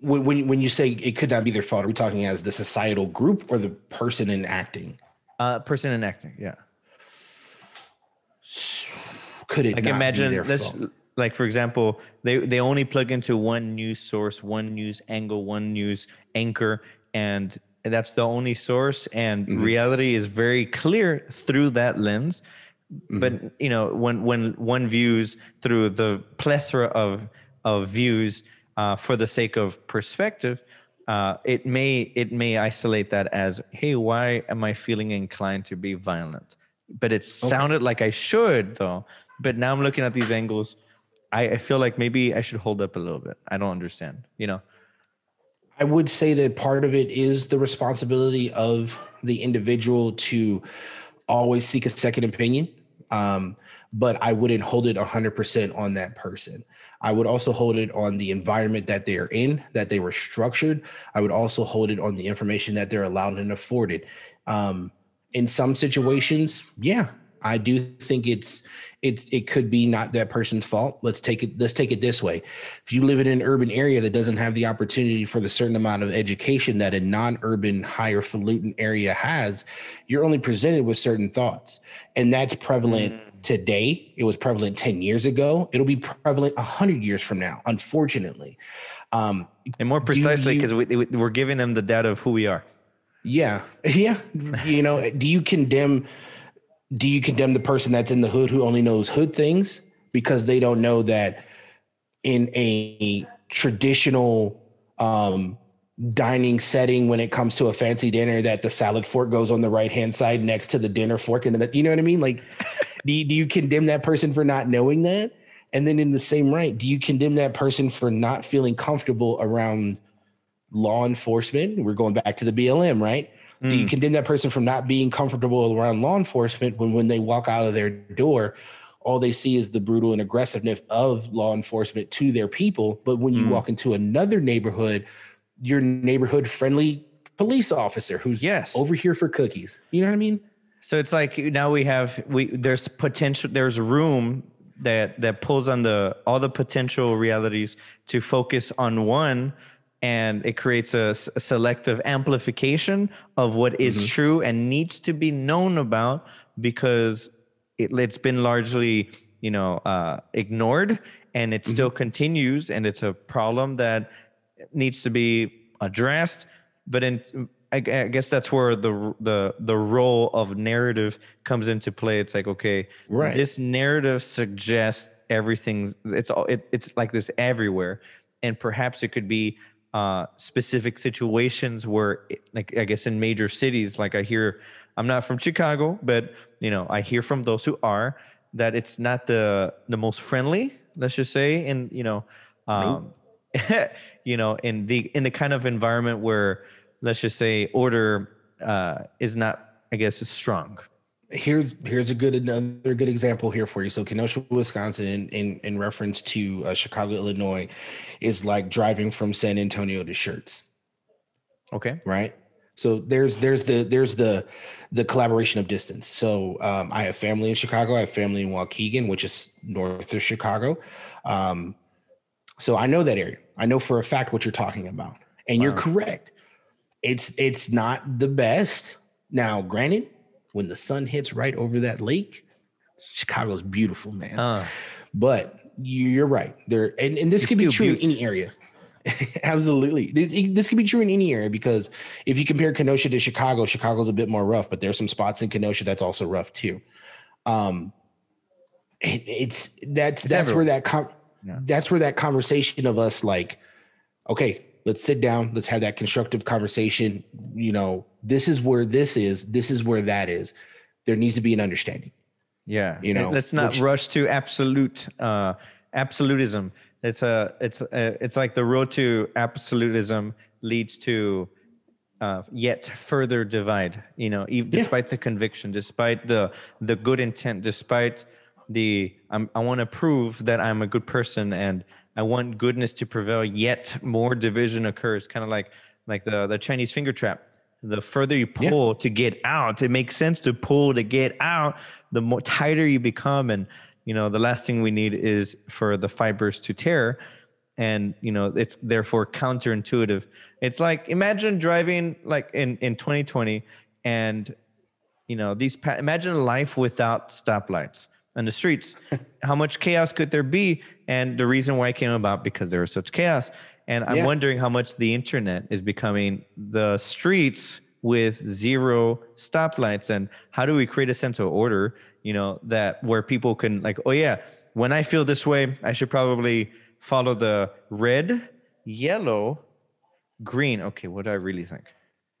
When, when you say it could not be their fault, are we talking as the societal group or the person in acting? Uh, person in acting, yeah. Could it like imagine this? Fault? Like for example they they only plug into one news source one news angle one news anchor and that's the only source and mm-hmm. reality is very clear through that lens mm-hmm. but you know when when one views through the plethora of of views uh, for the sake of perspective uh, it may it may isolate that as hey why am i feeling inclined to be violent but it sounded okay. like i should though but now i'm looking at these angles I, I feel like maybe I should hold up a little bit. I don't understand, you know? I would say that part of it is the responsibility of the individual to always seek a second opinion. Um, but I wouldn't hold it 100% on that person. I would also hold it on the environment that they're in, that they were structured. I would also hold it on the information that they're allowed and afforded. Um, in some situations, yeah, I do think it's it it could be not that person's fault. Let's take it let's take it this way. If you live in an urban area that doesn't have the opportunity for the certain amount of education that a non-urban higher falutin area has, you're only presented with certain thoughts. And that's prevalent mm. today. It was prevalent 10 years ago. It'll be prevalent 100 years from now, unfortunately. Um, and more precisely because we, we're giving them the data of who we are. Yeah. Yeah. you know, do you condemn do you condemn the person that's in the hood who only knows hood things? Because they don't know that in a traditional um, dining setting when it comes to a fancy dinner that the salad fork goes on the right hand side next to the dinner fork and that you know what i mean? Like do, you, do you condemn that person for not knowing that? And then in the same right do you condemn that person for not feeling comfortable around law enforcement? We're going back to the blm right Mm. Do you condemn that person from not being comfortable around law enforcement when when they walk out of their door, all they see is the brutal and aggressiveness of law enforcement to their people? But when you mm. walk into another neighborhood, your neighborhood friendly police officer who's Yes. over here for cookies. You know what I mean? So it's like now we have we there's potential there's room that that pulls on the all the potential realities to focus on one and it creates a, s- a selective amplification of what is true and needs to be known about because it, it's been largely you know uh, ignored and it still continues and it's a problem that needs to be addressed. But in I, I guess that's where the the the role of narrative comes into play. It's like okay Right. this narrative suggests everything's it's all it, it's like this everywhere. And perhaps it could be uh specific situations where like i guess in major cities like i hear i'm not from chicago but you know i hear from those who are that it's not the the most friendly let's just say and you know um you know in the in the kind of environment where let's just say order uh is not i guess as strong here's here's a good another good example here for you. So Kenosha, Wisconsin, in in, in reference to uh, Chicago, Illinois, is like driving from San Antonio to Schertz, okay right? So there's there's the there's the the collaboration of distance. So um, I have family in Chicago. I have family in Waukegan, which is north of Chicago. Um, so I know that area. I know for a fact what you're talking about, and you're correct. It's it's not the best. Now, granted, when the sun hits right over that lake, Chicago's beautiful, man. uh but you- you're right. There and, and this could be true in any area. Absolutely. This, this could be true in any area because if you compare Kenosha to Chicago, Chicago's a bit more rough, but there's some spots in Kenosha that's also rough too. Um and it's that's It's that's where that com- Yeah. that's where that conversation of us like, okay, let's sit down, let's have that constructive conversation. You know, this is where this is, this is where that is. There needs to be an understanding. Yeah, You know, let's not which- rush to absolute uh, absolutism. It's a it's a, it's like the road to absolutism leads to uh, yet further divide. You know, even Yeah. despite the conviction, despite the the good intent, despite the I'm, I want to prove that I'm a good person and I want goodness to prevail. Yet more division occurs, kind of like like the the Chinese finger trap. The further you Yeah. pull to get out, it makes sense to pull to get out. The more tighter you become, and you know the last thing we need is for the fibers to tear and you know it's therefore counterintuitive it's like imagine driving like in in 2020 and you know these pa- imagine life without stoplights on the streets. How much chaos could there be? And the reason why it came about because there was such chaos. And i'm Yeah. wondering how much the internet is becoming the streets with zero stoplights. And how do we create a sense of order you know that where people can like oh yeah when i feel this way i should probably follow the red yellow green. Okay what do i really think?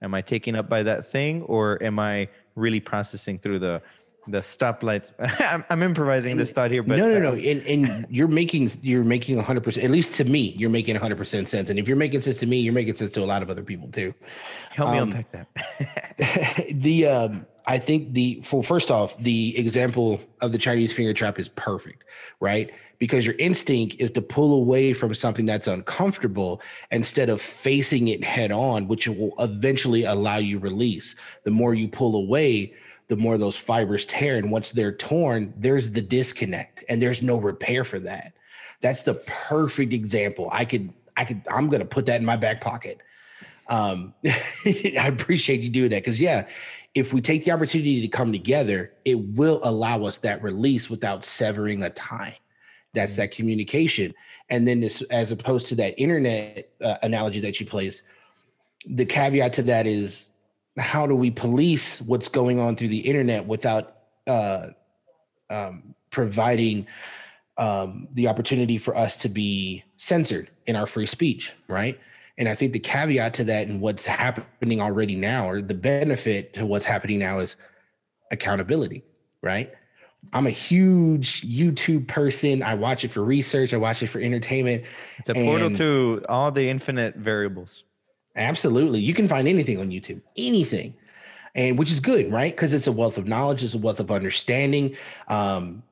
Am i taken up by that thing or am i really processing through the the stoplights I'm, I'm improvising this thought here but no, no, no. And, and you're making you're making 100. percent At least to me, you're making 100 percent sense. And if you're making sense to me, you're making sense to a lot of other people too. help me um, unpack that the um, I think the for first off, the example of the Chinese finger trap is perfect, right? Because your instinct is to pull away from something that's uncomfortable instead of facing it head on, which will eventually allow you release. The more you pull away, the more those fibers tear. And once they're torn, there's the disconnect and there's no repair for that. That's the perfect example. I could, I could, I'm gonna put that in my back pocket. Um, I appreciate you doing that because yeah, if we take the opportunity to come together, it will allow us that release without severing a tie. That's that communication. And then this, as opposed to that internet uh, analogy that you place, the caveat to that is how do we police what's going on through the internet without uh, um, providing um, the opportunity for us to be censored in our free speech, right? And I think the caveat to that and what's happening already now, or the benefit to what's happening now, is accountability, right? I'm a huge YouTube person. I watch it for research, I watch it for entertainment. it's a portal to all the infinite variables Absolutely. You can find anything on YouTube, anything. And which is good, right? Because it's a wealth of knowledge, it's a wealth of understanding. Um,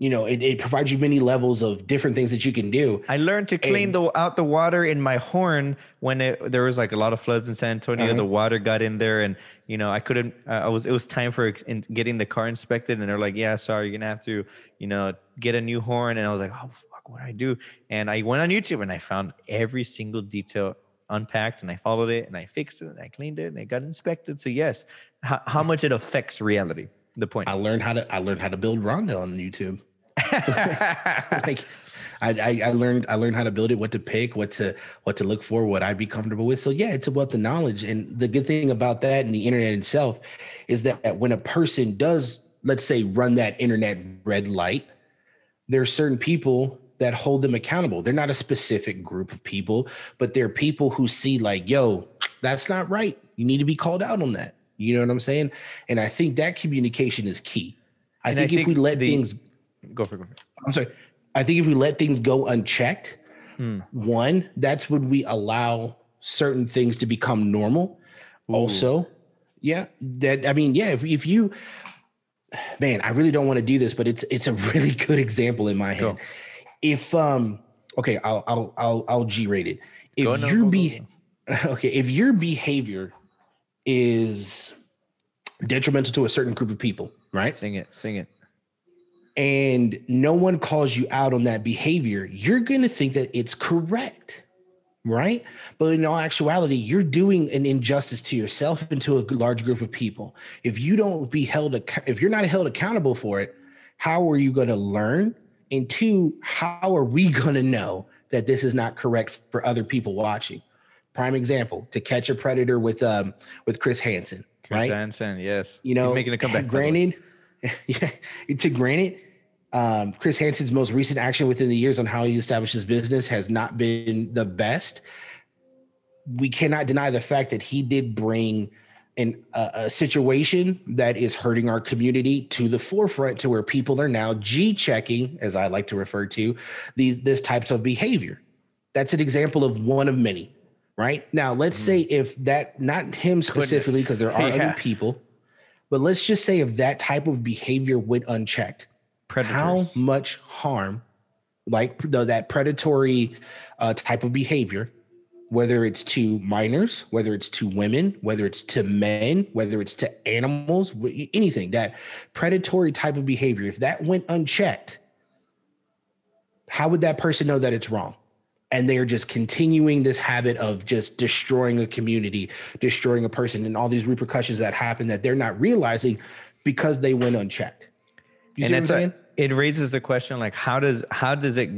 you know, it, it, provides you many levels of different things that you can do. I learned to clean and, the out the water in my horn when it, there was like a lot of floods in San Antonio. Uh-huh. The water got in there, and you know, I couldn't. Uh, I was. It was time for in, getting the car inspected, and they're like, "Yeah, sorry, you're gonna have to, you know, get a new horn." And I was like, "Oh fuck, what do I do?" And I went on YouTube and I found every single detail unpacked, and I followed it, and I fixed it, and I cleaned it, and it got inspected. So yes, how, how much it affects reality the point. I learned how to I learned how to build Rhonda on YouTube. like I, I, learned I learned how to build it, what to pick, what to what to look for, what I'd be comfortable with. So yeah, it's about the knowledge. And the good thing about that and the internet itself is that when a person does, let's say, run that internet red light, there are certain people that hold them accountable. They're not a specific group of people, but they're people who see like, yo, that's not right. You need to be called out on that. You know what I'm saying? And I think that communication is key. I, think, I think, if we let the, things go for, go for I'm sorry. I think if we let things go unchecked, mm. one, that's when we allow certain things to become normal. Ooh. Also, yeah, that I mean, yeah, if if you man, I really don't want to do this, but it's it's a really good example in my head. Go. If um okay, I'll I'll I'll I'll G rate it. If go, your no, be okay, if your behavior is detrimental to a certain group of people, right? Sing it, sing it. And no one calls you out on that behavior, you're going to think that it's correct, right? But in all actuality, you're doing an injustice to yourself and to a large group of people. If you don't be held, if you're not held accountable for it, how are you going to learn? And two, how are we going to know that this is not correct for other people watching? Prime example: To Catch a Predator with um with Chris Hansen. Chris right? Hansen, yes. You know, He's making a comeback. Granted, yeah. To granted, um, Chris Hansen's most recent action within the years on how he established his business has not been the best. We cannot deny the fact that he did bring an, uh, a situation that is hurting our community to the forefront to where people are now G checking, as I like to refer to these this types of behavior. That's an example of one of many right? Now, let's mm. say if that, not him specifically, because there are yeah. other people, but let's just say if that type of behavior went unchecked, Predators. how much harm, like the, that predatory uh, type of behavior, whether it's to minors, whether it's to women, whether it's to men, whether it's to animals, anything, that predatory type of behavior, if that went unchecked, how would that person know that it's wrong? and they're just continuing this habit of just destroying a community, destroying a person, and all these repercussions that happen that they're not realizing because they went unchecked. You and see what I'm saying? A, it raises the question like how does how does it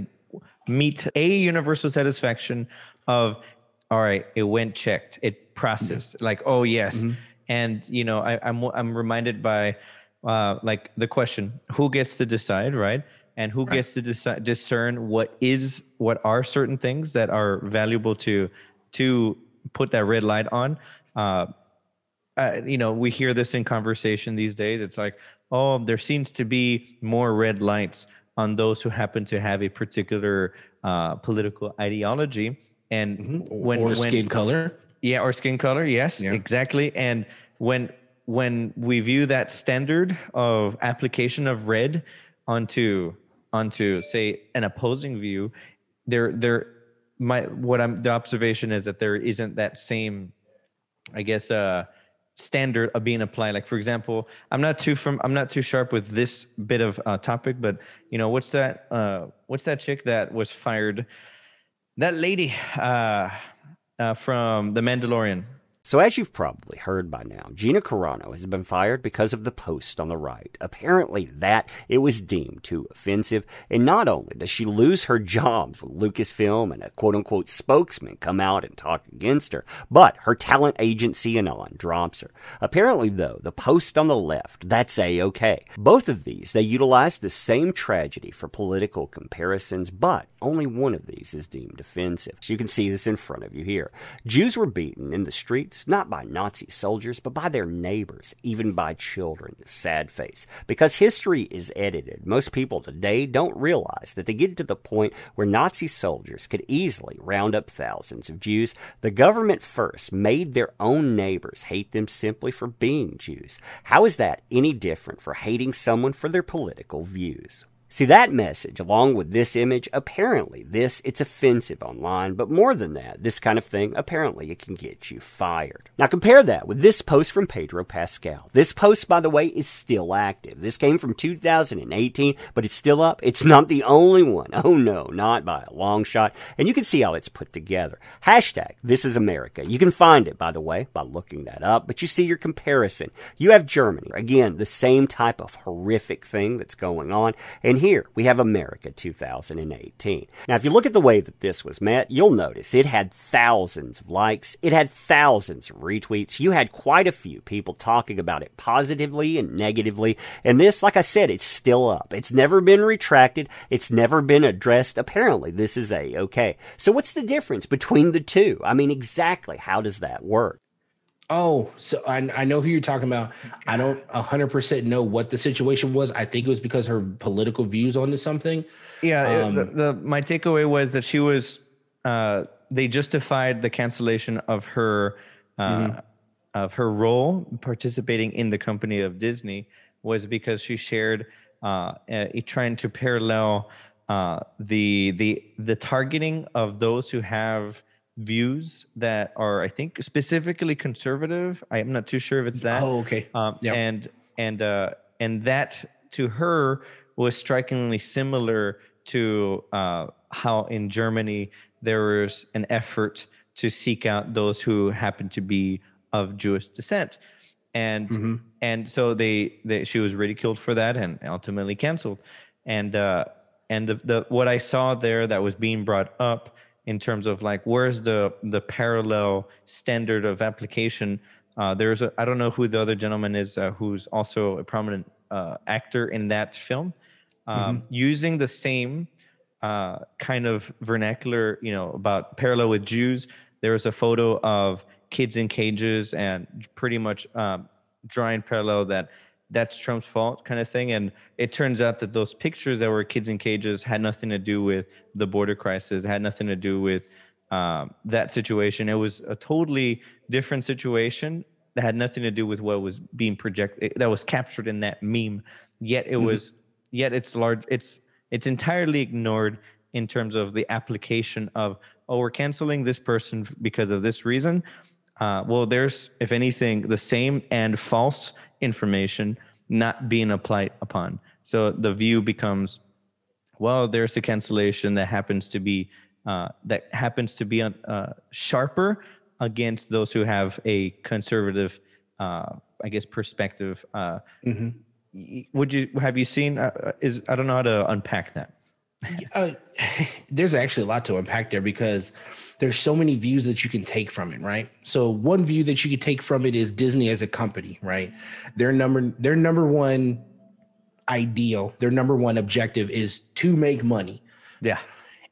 meet a universal satisfaction of all right, it went checked, it processed, mm-hmm. like oh yes, mm-hmm. and you know I, I'm I'm reminded by uh, like the question who gets to decide, right? and who right. gets to decide, discern what is what are certain things that are valuable to to put that red light on uh, uh, you know we hear this in conversation these days it's like oh there seems to be more red lights on those who happen to have a particular uh, political ideology and mm-hmm. when or when, skin color yeah or skin color yes yeah. exactly and when when we view that standard of application of red onto onto say an opposing view, there there my what I'm the observation is that there isn't that same, I guess, uh standard of being applied like for example i'm not too from i'm not too sharp with this bit of uh, topic but you know what's that uh what's that chick that was fired that lady uh, uh from the mandalorian so, as you've probably heard by now, Gina Carano has been fired because of the post on the right. Apparently, that it was deemed too offensive, and not only does she lose her jobs with Lucasfilm and a quote unquote spokesman come out and talk against her, but her talent agency Anon drops her. Apparently, though, the post on the left, that's a okay. Both of these, they utilize the same tragedy for political comparisons, but only one of these is deemed offensive. So you can see this in front of you here. Jews were beaten in the streets not by Nazi soldiers, but by their neighbors, even by children. Sad face. Because history is edited, most people today don't realize that to get to the point where Nazi soldiers could easily round up thousands of Jews, the government first made their own neighbors hate them simply for being Jews. How is that any different for hating someone for their political views? See that message along with this image, apparently this, it's offensive online, but more than that, this kind of thing, apparently it can get you fired. Now compare that with this post from Pedro Pascal. This post, by the way, is still active. This came from 2018, but it's still up. It's not the only one. Oh no, not by a long shot. And you can see how it's put together. Hashtag, this is America. You can find it, by the way, by looking that up, but you see your comparison. You have Germany. Again, the same type of horrific thing that's going on. And and here we have America 2018. Now, if you look at the way that this was met, you'll notice it had thousands of likes. It had thousands of retweets. You had quite a few people talking about it positively and negatively. And this, like I said, it's still up. It's never been retracted. It's never been addressed. Apparently, this is a okay. So what's the difference between the two? I mean, exactly how does that work? Oh, so I, I know who you're talking about. I don't 100% know what the situation was. I think it was because her political views onto something. Yeah, um, the, the, my takeaway was that she was uh, they justified the cancellation of her uh, mm-hmm. of her role participating in the company of Disney was because she shared uh, a, trying to parallel uh, the the the targeting of those who have views that are, I think, specifically conservative. I'm not too sure if it's that. Oh, okay. Um, yep. And and uh, and that to her was strikingly similar to uh, how in Germany there was an effort to seek out those who happen to be of Jewish descent, and mm-hmm. and so they, they she was ridiculed for that and ultimately canceled, and uh, and the, the what I saw there that was being brought up in terms of like where's the the parallel standard of application. Uh, there's a I don't know who the other gentleman is uh, who's also a prominent uh, actor in that film, um, mm-hmm. using the same uh, kind of vernacular, you know, about parallel with Jews. There was a photo of kids in cages and pretty much um, drawing parallel that that's Trump's fault kind of thing. And it turns out that those pictures that were kids in cages had nothing to do with the border crisis, had nothing to do with um, that situation. It was a totally different situation that had nothing to do with what was being projected, that was captured in that meme. Yet it mm-hmm. was, yet it's large, it's, it's entirely ignored in terms of the application of, oh, we're canceling this person because of this reason. Uh, well, there's, if anything, the same and false information not being applied upon. So the view becomes, well, there's a cancellation that happens to be uh, that happens to be uh, sharper against those who have a conservative, uh, I guess, perspective. Uh, mm-hmm. Would you have you seen? Uh, is I don't know how to unpack that. Uh, there's actually a lot to unpack there because there's so many views that you can take from it, right? So one view that you could take from it is Disney as a company, right? Their number their number one ideal, their number one objective is to make money. Yeah.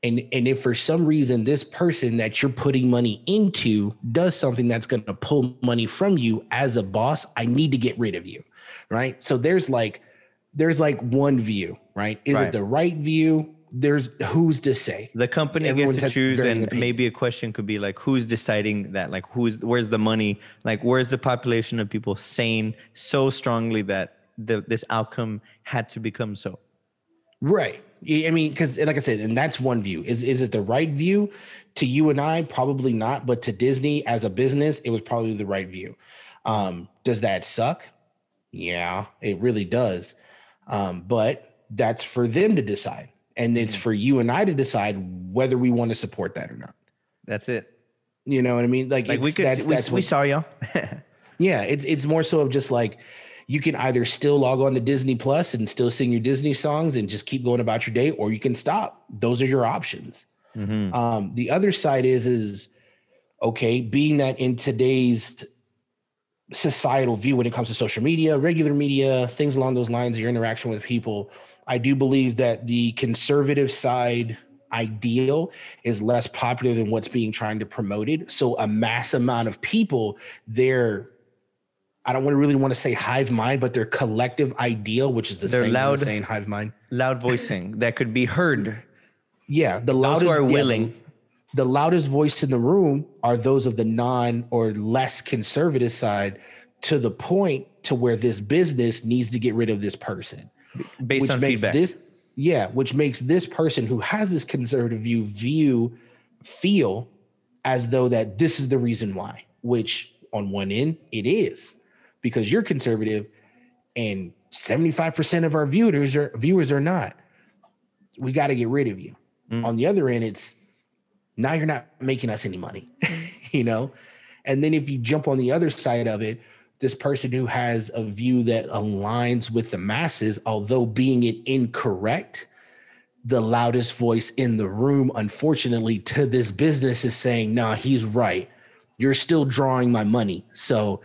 And and if for some reason this person that you're putting money into does something that's going to pull money from you as a boss, I need to get rid of you. Right? So there's like there's like one view, right? Is right. it the right view? There's who's to say. The company Everyone gets to choose and opinion. maybe a question could be like who's deciding that? Like who's where's the money? Like where's the population of people saying so strongly that the, this outcome had to become so? Right. I mean because like i said and that's one view. Is is it the right view? To you and i probably not but to disney as a business it was probably the right view. Um does that suck? Yeah it really does. Um but that's for them to decide and it's mm-hmm. for you and I to decide whether we want to support that or not. That's it. You know what I mean? Like, like we could, that's, we, that's what, we saw y'all. yeah, it's it's more so of just like you can either still log on to Disney Plus and still sing your Disney songs and just keep going about your day, or you can stop. Those are your options. Mm-hmm. Um, the other side is is okay, being that in today's societal view when it comes to social media, regular media, things along those lines, your interaction with people I do believe that the conservative side ideal is less popular than what's being trying to promoted. So a mass amount of people, their I don't want to really want to say hive mind, but their collective ideal, which is the they're same loud, saying hive mind, loud voicing that could be heard. Yeah, the loudest are willing. Yeah, the, the loudest voice in the room are those of the non or less conservative side, to the point to where this business needs to get rid of this person based on feedback. This, Yeah, which makes this person who has this conservative view view feel as though that this is the reason why, which on one end it is because you're conservative and 75% of our viewers are viewers are not. We got to get rid of you. Mm. On the other end, it's now you're not making us any money, you know? And then if you jump on the other side of it, this person who has a view that aligns with the masses, although being it incorrect, the loudest voice in the room, unfortunately, to this business is saying, nah, he's right. You're still drawing my money. So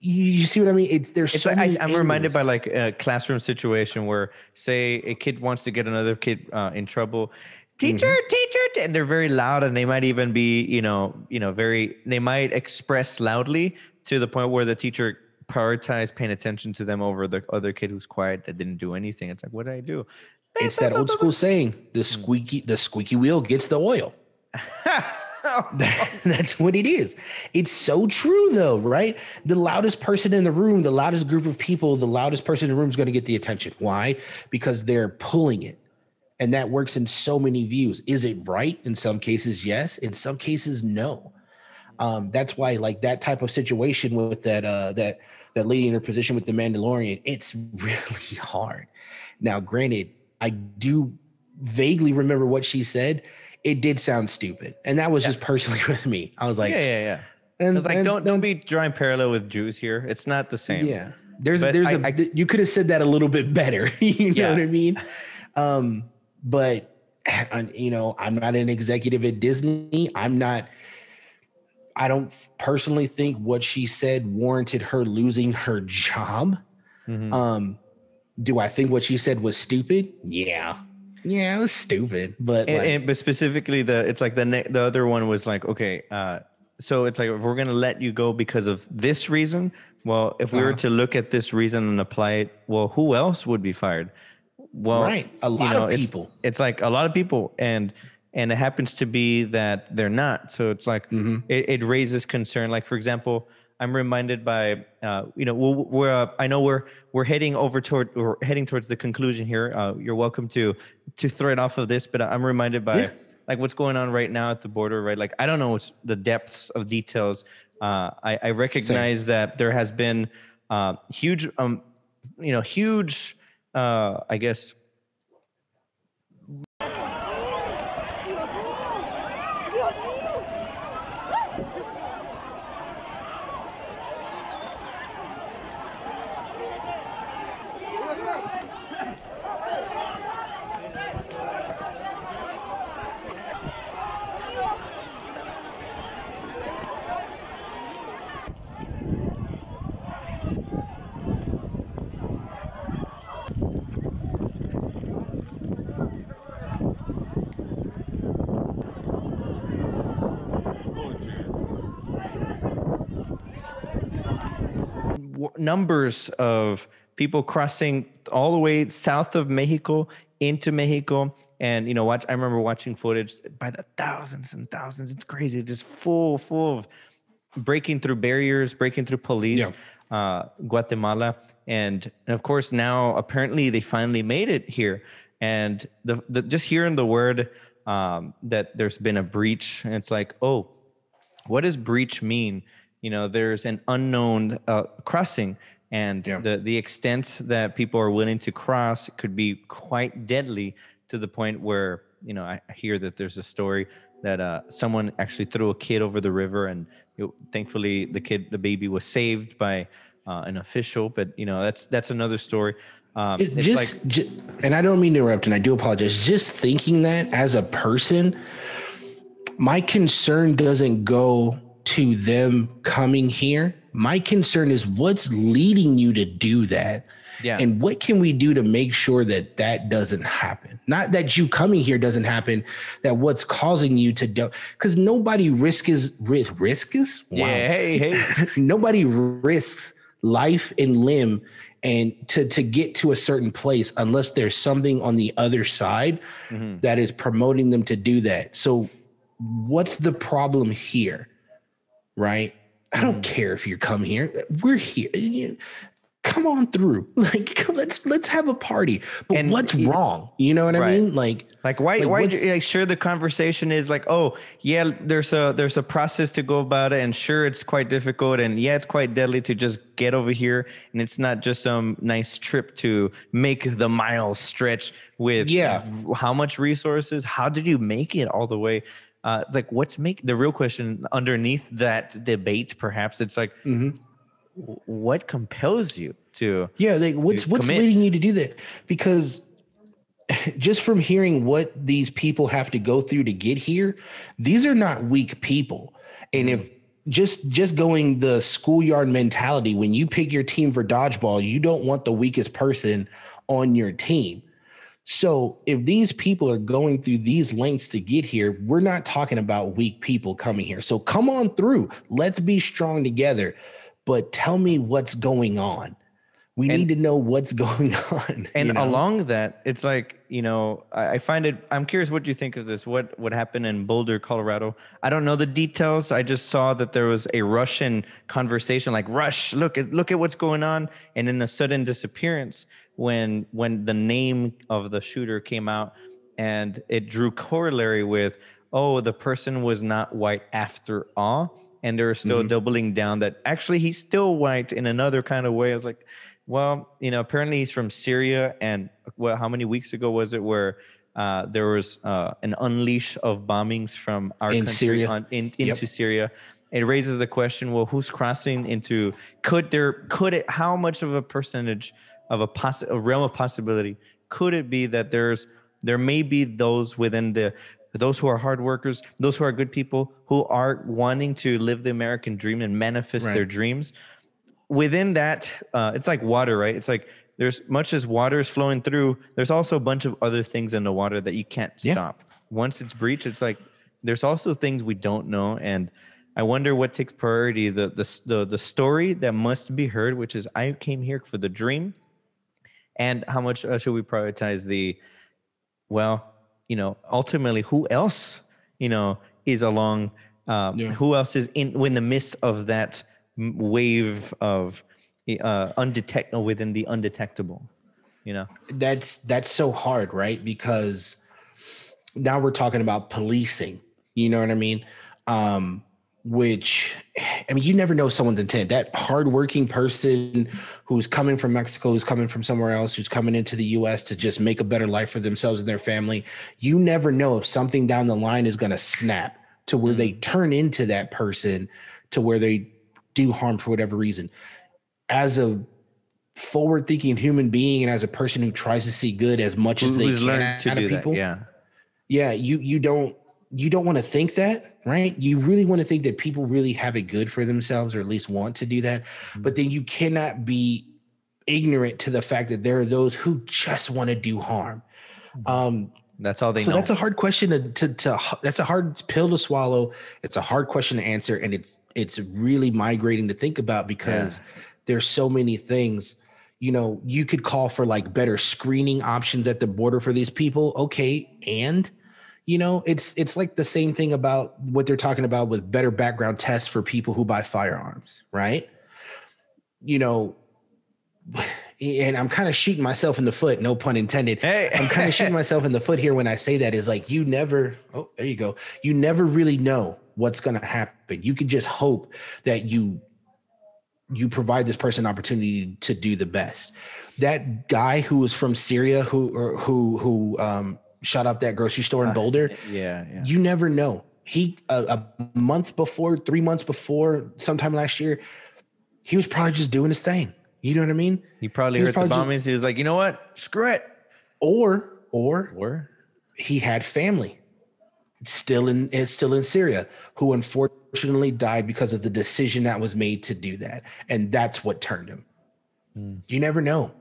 you, see what I mean? It's there's it's so like, I, am reminded by like a classroom situation where say a kid wants to get another kid uh, in trouble teacher mm-hmm. teacher and they're very loud and they might even be you know you know very they might express loudly to the point where the teacher prioritized paying attention to them over the other kid who's quiet that didn't do anything it's like what did i do it's that old school saying the hmm. squeaky the squeaky wheel gets the oil That's what it is. It's so true, though, right? The loudest person in the room, the loudest group of people, the loudest person in the room is going to get the attention. Why? Because they're pulling it. And that works in so many views. Is it right? In some cases, yes. In some cases, no. Um, that's why, like that type of situation with that uh that that lady in her position with the Mandalorian, it's really hard. Now, granted, I do vaguely remember what she said. It did sound stupid, and that was yeah. just personally with me. I was like, yeah, yeah, yeah. And like, and, don't don't be drawing parallel with Jews here. It's not the same. Yeah, there's but there's I, a I, you could have said that a little bit better. you know yeah. what I mean? Um, but you know, I'm not an executive at Disney. I'm not. I don't personally think what she said warranted her losing her job. Mm-hmm. Um, do I think what she said was stupid? Yeah, yeah, it was stupid. But and, like, and, but specifically the it's like the ne- the other one was like okay, uh, so it's like if we're gonna let you go because of this reason, well, if we uh-huh. were to look at this reason and apply it, well, who else would be fired? well right a lot you know, of people it's, it's, like a lot of people and and it happens to be that they're not so it's like mm-hmm. it, it, raises concern like for example i'm reminded by uh, you know we're, we're uh, i know we're we're heading over toward we're heading towards the conclusion here uh, you're welcome to to thread off of this but i'm reminded by yeah. like what's going on right now at the border right like i don't know what's the depths of details uh, I, I recognize Same. that there has been uh, huge um you know huge uh, I guess numbers of people crossing all the way south of Mexico into Mexico. And you know, watch. I remember watching footage by the thousands and thousands. It's crazy, just full, full of breaking through barriers, breaking through police. Yeah. Uh, Guatemala, and, and of course now apparently they finally made it here. And the, the just hearing the word um, that there's been a breach, and it's like, oh, what does breach mean? You know there's an unknown uh, crossing. And yeah. the the extent that people are willing to cross could be quite deadly to the point where you know I hear that there's a story that uh, someone actually threw a kid over the river and it, thankfully the kid the baby was saved by uh, an official but you know that's that's another story. Um, just, like, just and I don't mean to interrupt and I do apologize. Just thinking that as a person my concern doesn't go to them coming here. My concern is what's leading you to do that. Yeah. And what can we do to make sure that that doesn't happen? Not that you coming here doesn't happen, that what's causing you to do, because nobody risks, risk, risks? Wow. Yeah, hey, hey. nobody risks life and limb and to to get to a certain place unless there's something on the other side mm-hmm. that is promoting them to do that. So what's the problem here? Right? I don't mm. care if you come here. We're here. come on through. Like let's let's have a party. But And what's it- wrong? You know what I mean? Like Like why Like, why what's- like sure the conversation is like oh yeah there's a there's a process to go about it and sure it's quite difficult and yeah it's quite deadly to just get over here and it's not just some nice trip to make the miles stretch with Yeah. how much resources how did you make it all the way uh, it's like what's make the real question underneath that debate perhaps it's like Mhm. what compels you to Yeah, like what's what's commit. leading you to do that? Because just from hearing what these people have to go through to get here, these are not weak people. And if just just going the schoolyard mentality, when you pick your team for dodgeball, you don't want the weakest person on your team. So if these people are going through these lengths to get here, we're not talking about weak people coming here. So come on through. Let's be strong together. But tell me what's going on. We And- need to know what's going on. and you know? along that it's like you know I, I find it i'm curious what you think of this what what happened in boulder colorado i don't know the details i just saw that there was a russian conversation like rush look at look at what's going on and then a sudden disappearance when when the name of the shooter came out and it drew corollary with oh the person was not white after all and they're still Mm-hmm. doubling down that actually he's still white in another kind of way i was like well, you know, apparently he's from Syria, and well, how many weeks ago was it where uh, there was uh, an unleash of bombings from our In country Syria. on, in, Yep. into Syria? It raises the question: Well, who's crossing into? Could there? Could it? How much of a percentage of a, possi- a realm of possibility. Could it be that there's there may be those within the those who are hard workers, those who are good people, who are wanting to live the American dream and manifest their dreams? Within that uh, it's like water right? It's like there's much as water is flowing through there's also a bunch of other things in the water that you can't Yeah. stop. Once it's breached it's like there's also things we don't know and i wonder what takes priority the the the, the story that must be heard which is i came here for the dream and how much uh, should we prioritize the well you know ultimately who else you know is along um, Yeah. who else is in in the midst of that wave of uh undetectable within the undetectable you know that's that's so hard, right? Because now we're talking about policing. You know what I mean? Um, which I mean, you never know someone's intent. That hardworking person who's coming from Mexico, who's coming from somewhere else, who's coming into the US to just make a better life for themselves and their family. You never know if something down the line is gonna snap to where they turn into that person to where they do harm for whatever reason. As a forward thinking human being and as a person who tries to see good as much as they can to out of people that yeah yeah you you don't you don't want to think that right? You really want to think that people really have it good for themselves or at least want to do that Mm-hmm. but then you cannot be ignorant to the fact that there are those who just want to do harm. Mm-hmm. um that's all they so know. that's a hard question to, to to that's a hard pill to swallow. It's a hard question to answer and it's it's really migrating to think about because there's so many things. You know you could call for like better screening options at the border for these people okay and you know it's it's like the same thing about what they're talking about with better background tests for people who buy firearms right? You know and i'm kind of shooting myself in the foot no pun intended. Hey. I'm kind of shooting myself in the foot here when I say that is like you never oh there you go. You never really know what's going to happen. You can just hope that you you provide this person opportunity to do the best. That guy who was from Syria who or who who um shot up that grocery store in Boulder yeah yeah. you never know. He a, a month before 3 months before sometime last year he was probably just doing his thing. You know what I mean? He probably he heard the probably bombings. he was like you know what? Screw it. Or or or? he had family still in is still in Syria who unfortunately died because of the decision that was made to do that. And that's what turned him. Hmm. You never know.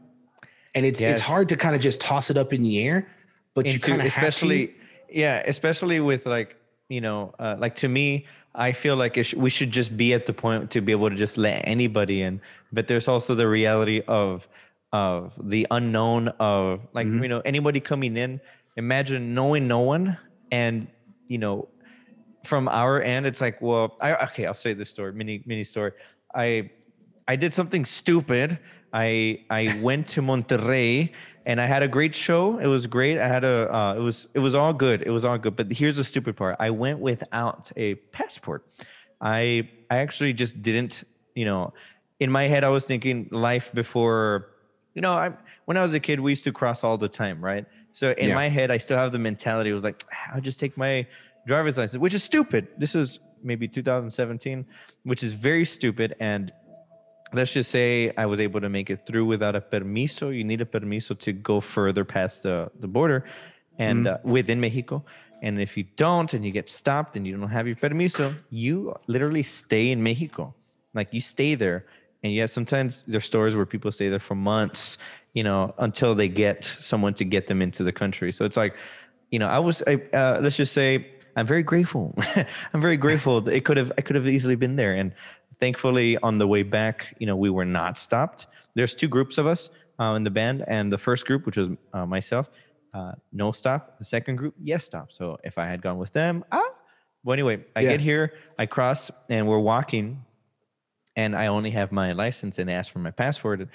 And it's Yes. it's hard to kind of just toss it up in the air but you into kind of especially have to yeah especially with like you know uh, like to me i feel like it sh- we should just be at the point to be able to just let anybody in. But there's also the reality of of the unknown of like Mhm. you know anybody coming in imagine knowing no one and you know from our end it's like well i okay i'll say this story mini mini story. I i did something stupid. I I went to Monterrey and I had a great show. It was great. I had a uh, it was it was all good. It was all good. But here's the stupid part. I went without a passport. I I actually just didn't. You know, in my head I was thinking life before. You know, I when I was a kid we used to cross all the time, right? So in Yeah. my head I still have the mentality. It was like I'll just take my driver's license, which is stupid. This is maybe 2017, which is very stupid and let's just say I was able to make it through without a permiso. You need a permiso to go further past the, the border and uh, within Mexico. And if you don't and you get stopped and you don't have your permiso, you literally stay in Mexico. Like you stay there. And yet sometimes there's stories where people stay there for months, you know, until they get someone to get them into the country. So it's like, you know, I was, I, uh, let's just say, I'm very grateful. I'm very grateful. that It could have, I could have easily been there. And thankfully, on the way back, you know, we were not stopped. There's two groups of us uh, in the band, and the first group, which was uh, myself, uh, no stop. The second group, yes stop. So if I had gone with them, ah. Well, anyway, I Yeah. get here, I cross, and we're walking, and I only have my license and ask for my passport.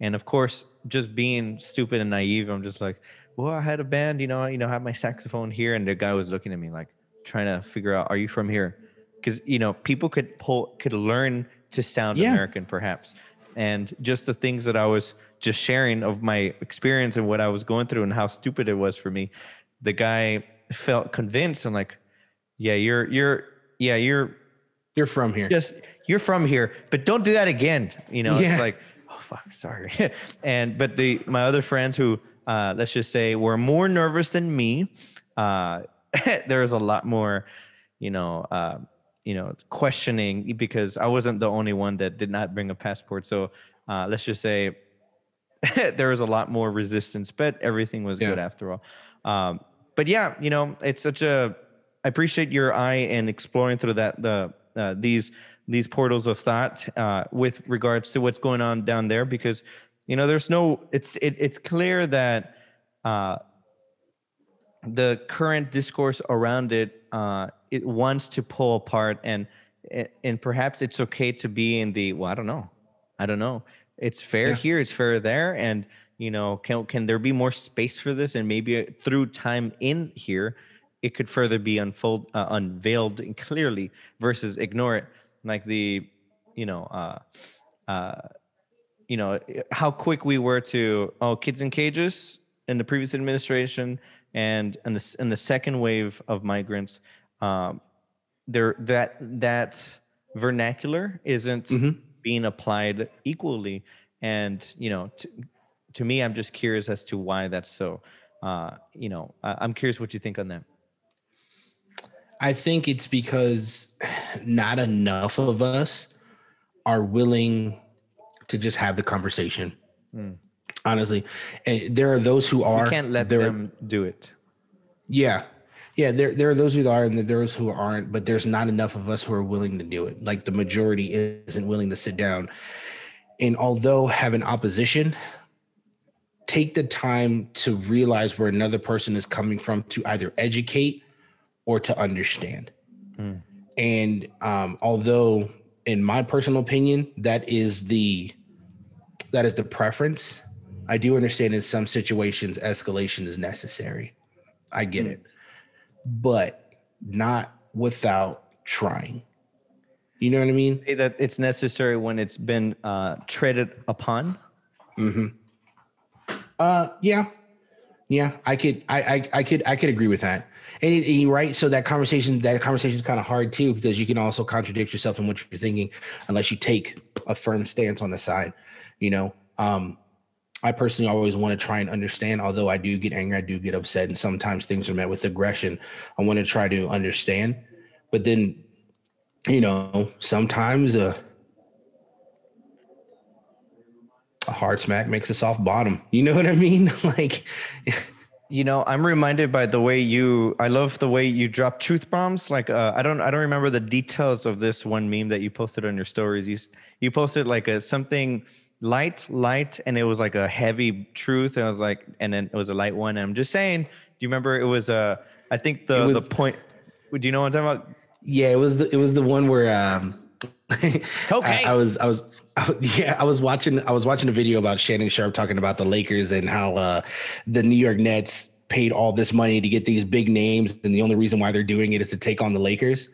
And of course, just being stupid and naive, I'm just like, well, I had a band, you know, you know, I have my saxophone here, and the guy was looking at me like trying to figure out, are you from here? Because you know, people could pull, could learn to sound Yeah. American, perhaps, and just the things that I was just sharing of my experience and what I was going through and how stupid it was for me. The guy felt convinced and like, yeah, you're, you're, yeah, you're You're from here. just you're from here, but don't do that again. You know, Yeah. it's like, oh fuck, sorry. and but the my other friends who uh, let's just say were more nervous than me, uh, there was a lot more, you know, uh, you know, questioning because I wasn't the only one that did not bring a passport. So uh, let's just say there was a lot more resistance, but everything was good after all. Um, but yeah, you know, it's such a. I appreciate your eye and exploring through that the uh, these these portals of thought uh, with regards to what's going on down there because you know there's no it's it, it's clear that uh, the current discourse around it uh, it wants to pull apart and and perhaps it's okay to be in the well I don't know. I don't know. It's fair Yeah. here it's fair there and you know can can there be more space for this? And maybe through time in here it could further be unfold uh, unveiled and clearly versus ignore it. Like the you know uh uh you know how quick we were to oh kids in cages in the previous administration and in the, in the second wave of migrants um there that that vernacular isn't Mhm. being applied equally and you know to, to me i'm just curious as to why that's so uh you know I, i'm curious what you think on that I think it's because not enough of us are willing to just have the conversation. Honestly, and there are those who are. you can't let them do it Yeah, yeah. There, there are those who are, and there are those who aren't. But there's not enough of us who are willing to do it. Like the majority isn't willing to sit down. And although having opposition, take the time to realize where another person is coming from to either educate or to understand. And um, although, in my personal opinion, that is the that is the preference. I do understand in some situations escalation is necessary. I get it, but not without trying. You know what I mean? that it's necessary when it's been uh, treaded upon. Hmm. Uh, yeah, yeah. I could, I, I, I could, I could agree with that. And, it, and you're right. So that conversation, that conversation is kind of hard too because you can also contradict yourself in what you're thinking unless you take a firm stance on the side. You know, um, I personally always want to try and understand. Although I do get angry, I do get upset, and sometimes things are met with aggression. I want to try to understand, but then, you know, sometimes a a hard smack makes a soft bottom. You know what I mean? like, You know, I'm reminded by the way you. I love the way you drop truth bombs. Like, uh, I don't, I don't remember the details of this one meme that you posted on your stories. You, you posted like a something light, light, and it was like a heavy truth. And I was like, and then it was a light one. And I'm just saying. Do you remember? It was uh, I think the was- the point. Do you know what I'm talking about? yeah, it was the it was the one where um I, I was I was I, yeah, I was watching I was watching a video about Shannon Sharpe talking about the Lakers and how uh, the New York Nets paid all this money to get these big names, and the only reason why they're doing it is to take on the Lakers.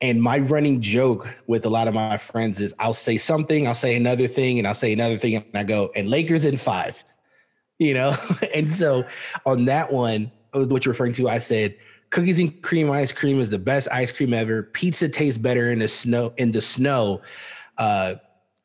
And my running joke with a lot of my friends is I'll say something, I'll say another thing, and I'll say another thing, and I go, and Lakers in five, you know? and so on that one, what you're referring to, I said, cookies and cream ice cream is the best ice cream ever. Pizza tastes better in the snow, in the snow. Uh,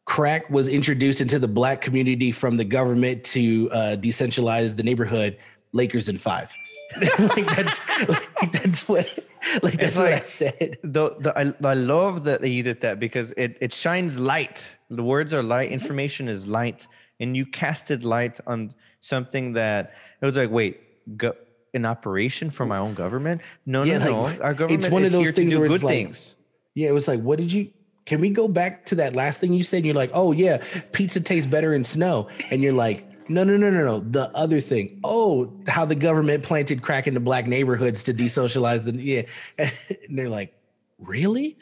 crack was introduced into the black community from the government to uh, decentralize the neighborhood. Lakers in five. like that's like that's what like that's what I said. The, the I, I love that you did that because it it shines light. The words are light. Mm-hmm. Information is light, and you casted light on something that it was like, wait, go, an operation for my own government? No, yeah, no, like, no. Our government it's one of those things where good like, things. Yeah, it was like, what did you? Can we go back to that last thing you said? You're like, oh yeah, pizza tastes better in snow, and you're like, no, no, no, no, no. The other thing. Oh, how the government planted crack into black neighborhoods to desocialize the yeah. And they're like, really?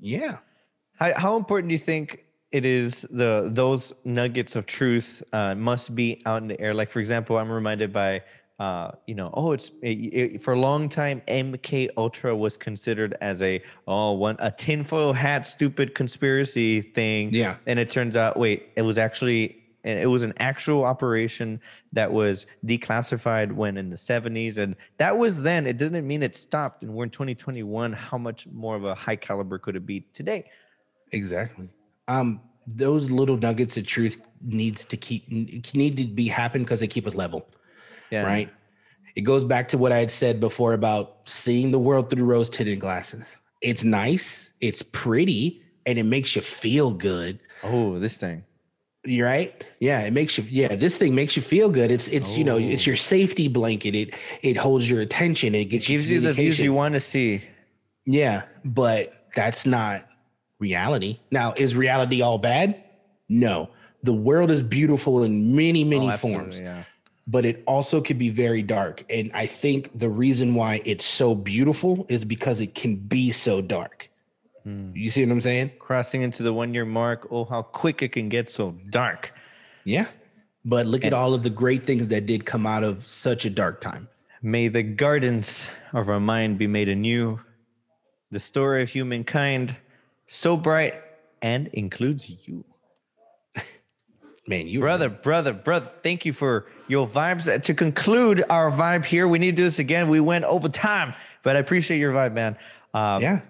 Yeah. How, how important do you think it is the those nuggets of truth uh, must be out in the air? Like for example, I'm reminded by uh, you know, oh, it's it, it, for a long time. MK Ultra was considered as a oh one a tinfoil hat stupid conspiracy thing. Yeah, and it turns out, wait, it was actually it was an actual operation that was declassified when in the 70s and that was then. It didn't mean it stopped and we're in 2021 how much more of a high caliber could it be today? Exactly. Um those little nuggets of truth needs to keep need to be happen because they keep us level yeah. right? It goes back to what i had said before about seeing the world through rose tinted glasses. It's nice it's pretty and it makes you feel good. Oh this thing you're right. Yeah, it makes you. Yeah, this thing makes you feel good. It's it's oh. you know it's your oh. safety blanket. It it holds your attention. It gets it gives you, you the views you want to see. Yeah, but that's not reality. Now, is reality all bad? No. The world is beautiful in many oh, many oh, forms. Yeah. But it also could be very dark. And I think the reason why it's so beautiful is because it can be so dark. Mm. You see what I'm saying? Crossing into the one year mark. Oh, how quick it can get so dark. Yeah. But look and at all of the great things that did come out of such a dark time. May the gardens of our mind be made anew. The story of humankind so bright and includes you. Man, you brother, brother, brother. Thank you for your vibes. To conclude our vibe here, we need to do this again. We went over time, but I appreciate your vibe, man. Um, yeah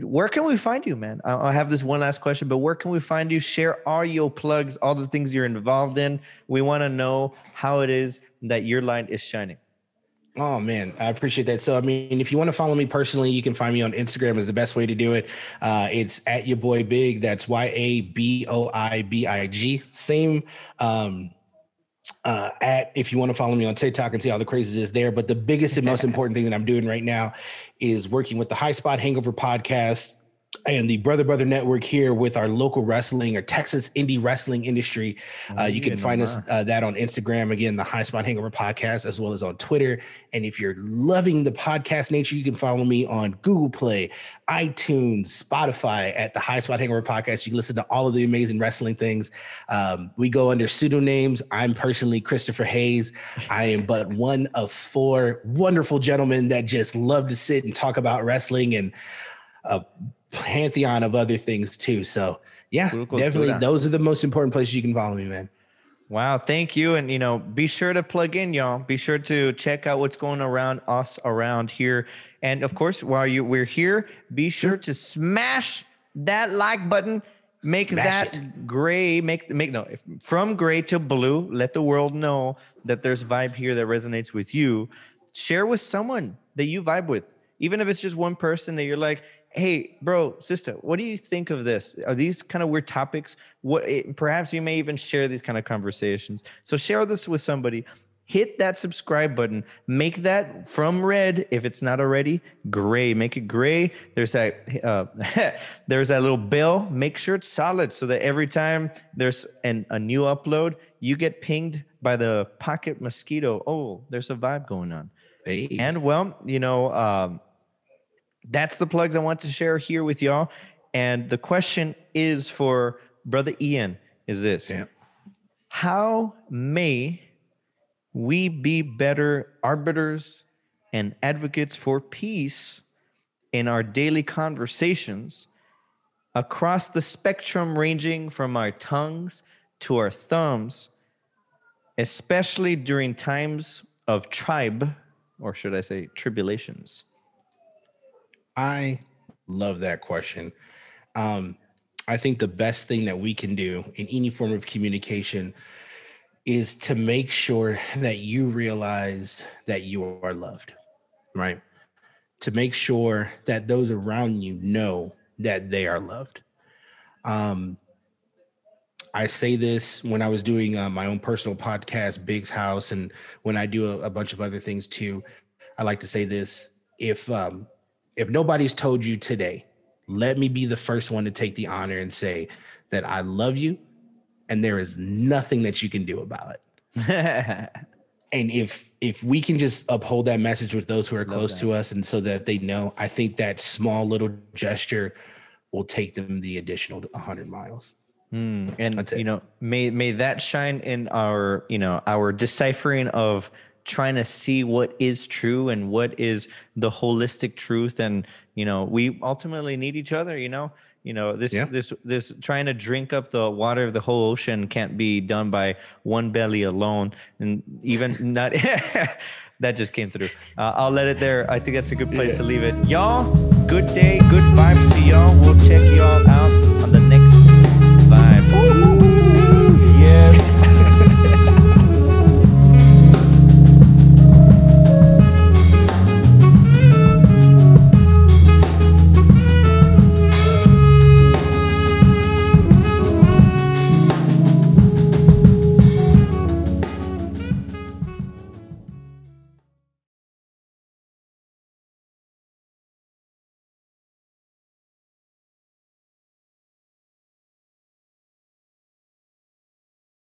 where can we find you, man? I have this one last question, but where can we find you? Share all your plugs, all the things you're involved in. We want to know how it is that your light is shining. Oh man, I appreciate that. So, I mean, if you want to follow me personally, you can find me on Instagram. Is the best way to do it. Uh, it's at your boy Big. That's Y A B O I B I G. Same um, uh, at if you want to follow me on TikTok and see all the craziness there. But the biggest and most important thing that I'm doing right now is working with the High Spot Hangover podcast and the Brother Brother Network here with our local wrestling or Texas indie wrestling industry. Uh, you can find us uh, that on Instagram again, the High Spot Hangover podcast, as well as on Twitter. And if you're loving the podcast nature, you can follow me on Google Play, iTunes, Spotify at the High Spot Hangover podcast. You can listen to all of the amazing wrestling things. Um, we go under pseudonyms. I'm personally Christopher Hayes. I am but one of four wonderful gentlemen that just love to sit and talk about wrestling and uh, pantheon of other things too. So yeah, definitely those are the most important places you can follow me, man. Wow, thank you. And you know, be sure to plug in, y'all. Be sure to check out what's going around us around here. And of course, while you we're here, be sure to smash that like button. Make smash that it. gray, make make no from gray to blue. Let the world know that there's vibe here that resonates with you. Share with someone that you vibe with. Even if it's just one person that you're like, hey bro sister what do you think of this? Are these kind of weird topics? What it, perhaps you may even share these kind of conversations. So share this with somebody. Hit that subscribe button. Make that from red if it's not already gray. Make it gray. There's that uh, there's that little bell. Make sure it's solid so that every time there's an, a new upload you get pinged by the pocket mosquito. Oh there's a vibe going on. Hey. and well you know um, that's the plugs I want to share here with y'all. And the question is for brother Ian is this. Yeah. How may we be better arbiters and advocates for peace in our daily conversations across the spectrum, ranging from our tongues to our thumbs, especially during times of tribe, or should I say tribulations? I love that question. Um, I think the best thing that we can do in any form of communication is to make sure that you realize that you are loved, right? To make sure that those around you know that they are loved. Um, I say this when I was doing uh, my own personal podcast, Big's House, and when I do a, a, bunch of other things too. I like to say this: if um, if nobody's told you today, let me be the first one to take the honor and say that I love you, and there is nothing that you can do about it. and if if we can just uphold that message with those who are close to us, and so that they know, I think that small little gesture will take them the additional 100 miles. Mm, and you know, may may that shine in our you know our deciphering of trying to see what is true and what is the holistic truth, and you know, we ultimately need each other. You know, you know this yeah. this this trying to drink up the water of the whole ocean can't be done by one belly alone, and even not. that just came through. Uh, I'll let it there. I think that's a good place yeah. to leave it. Y'all, good day, good vibes to y'all. We'll check y'all out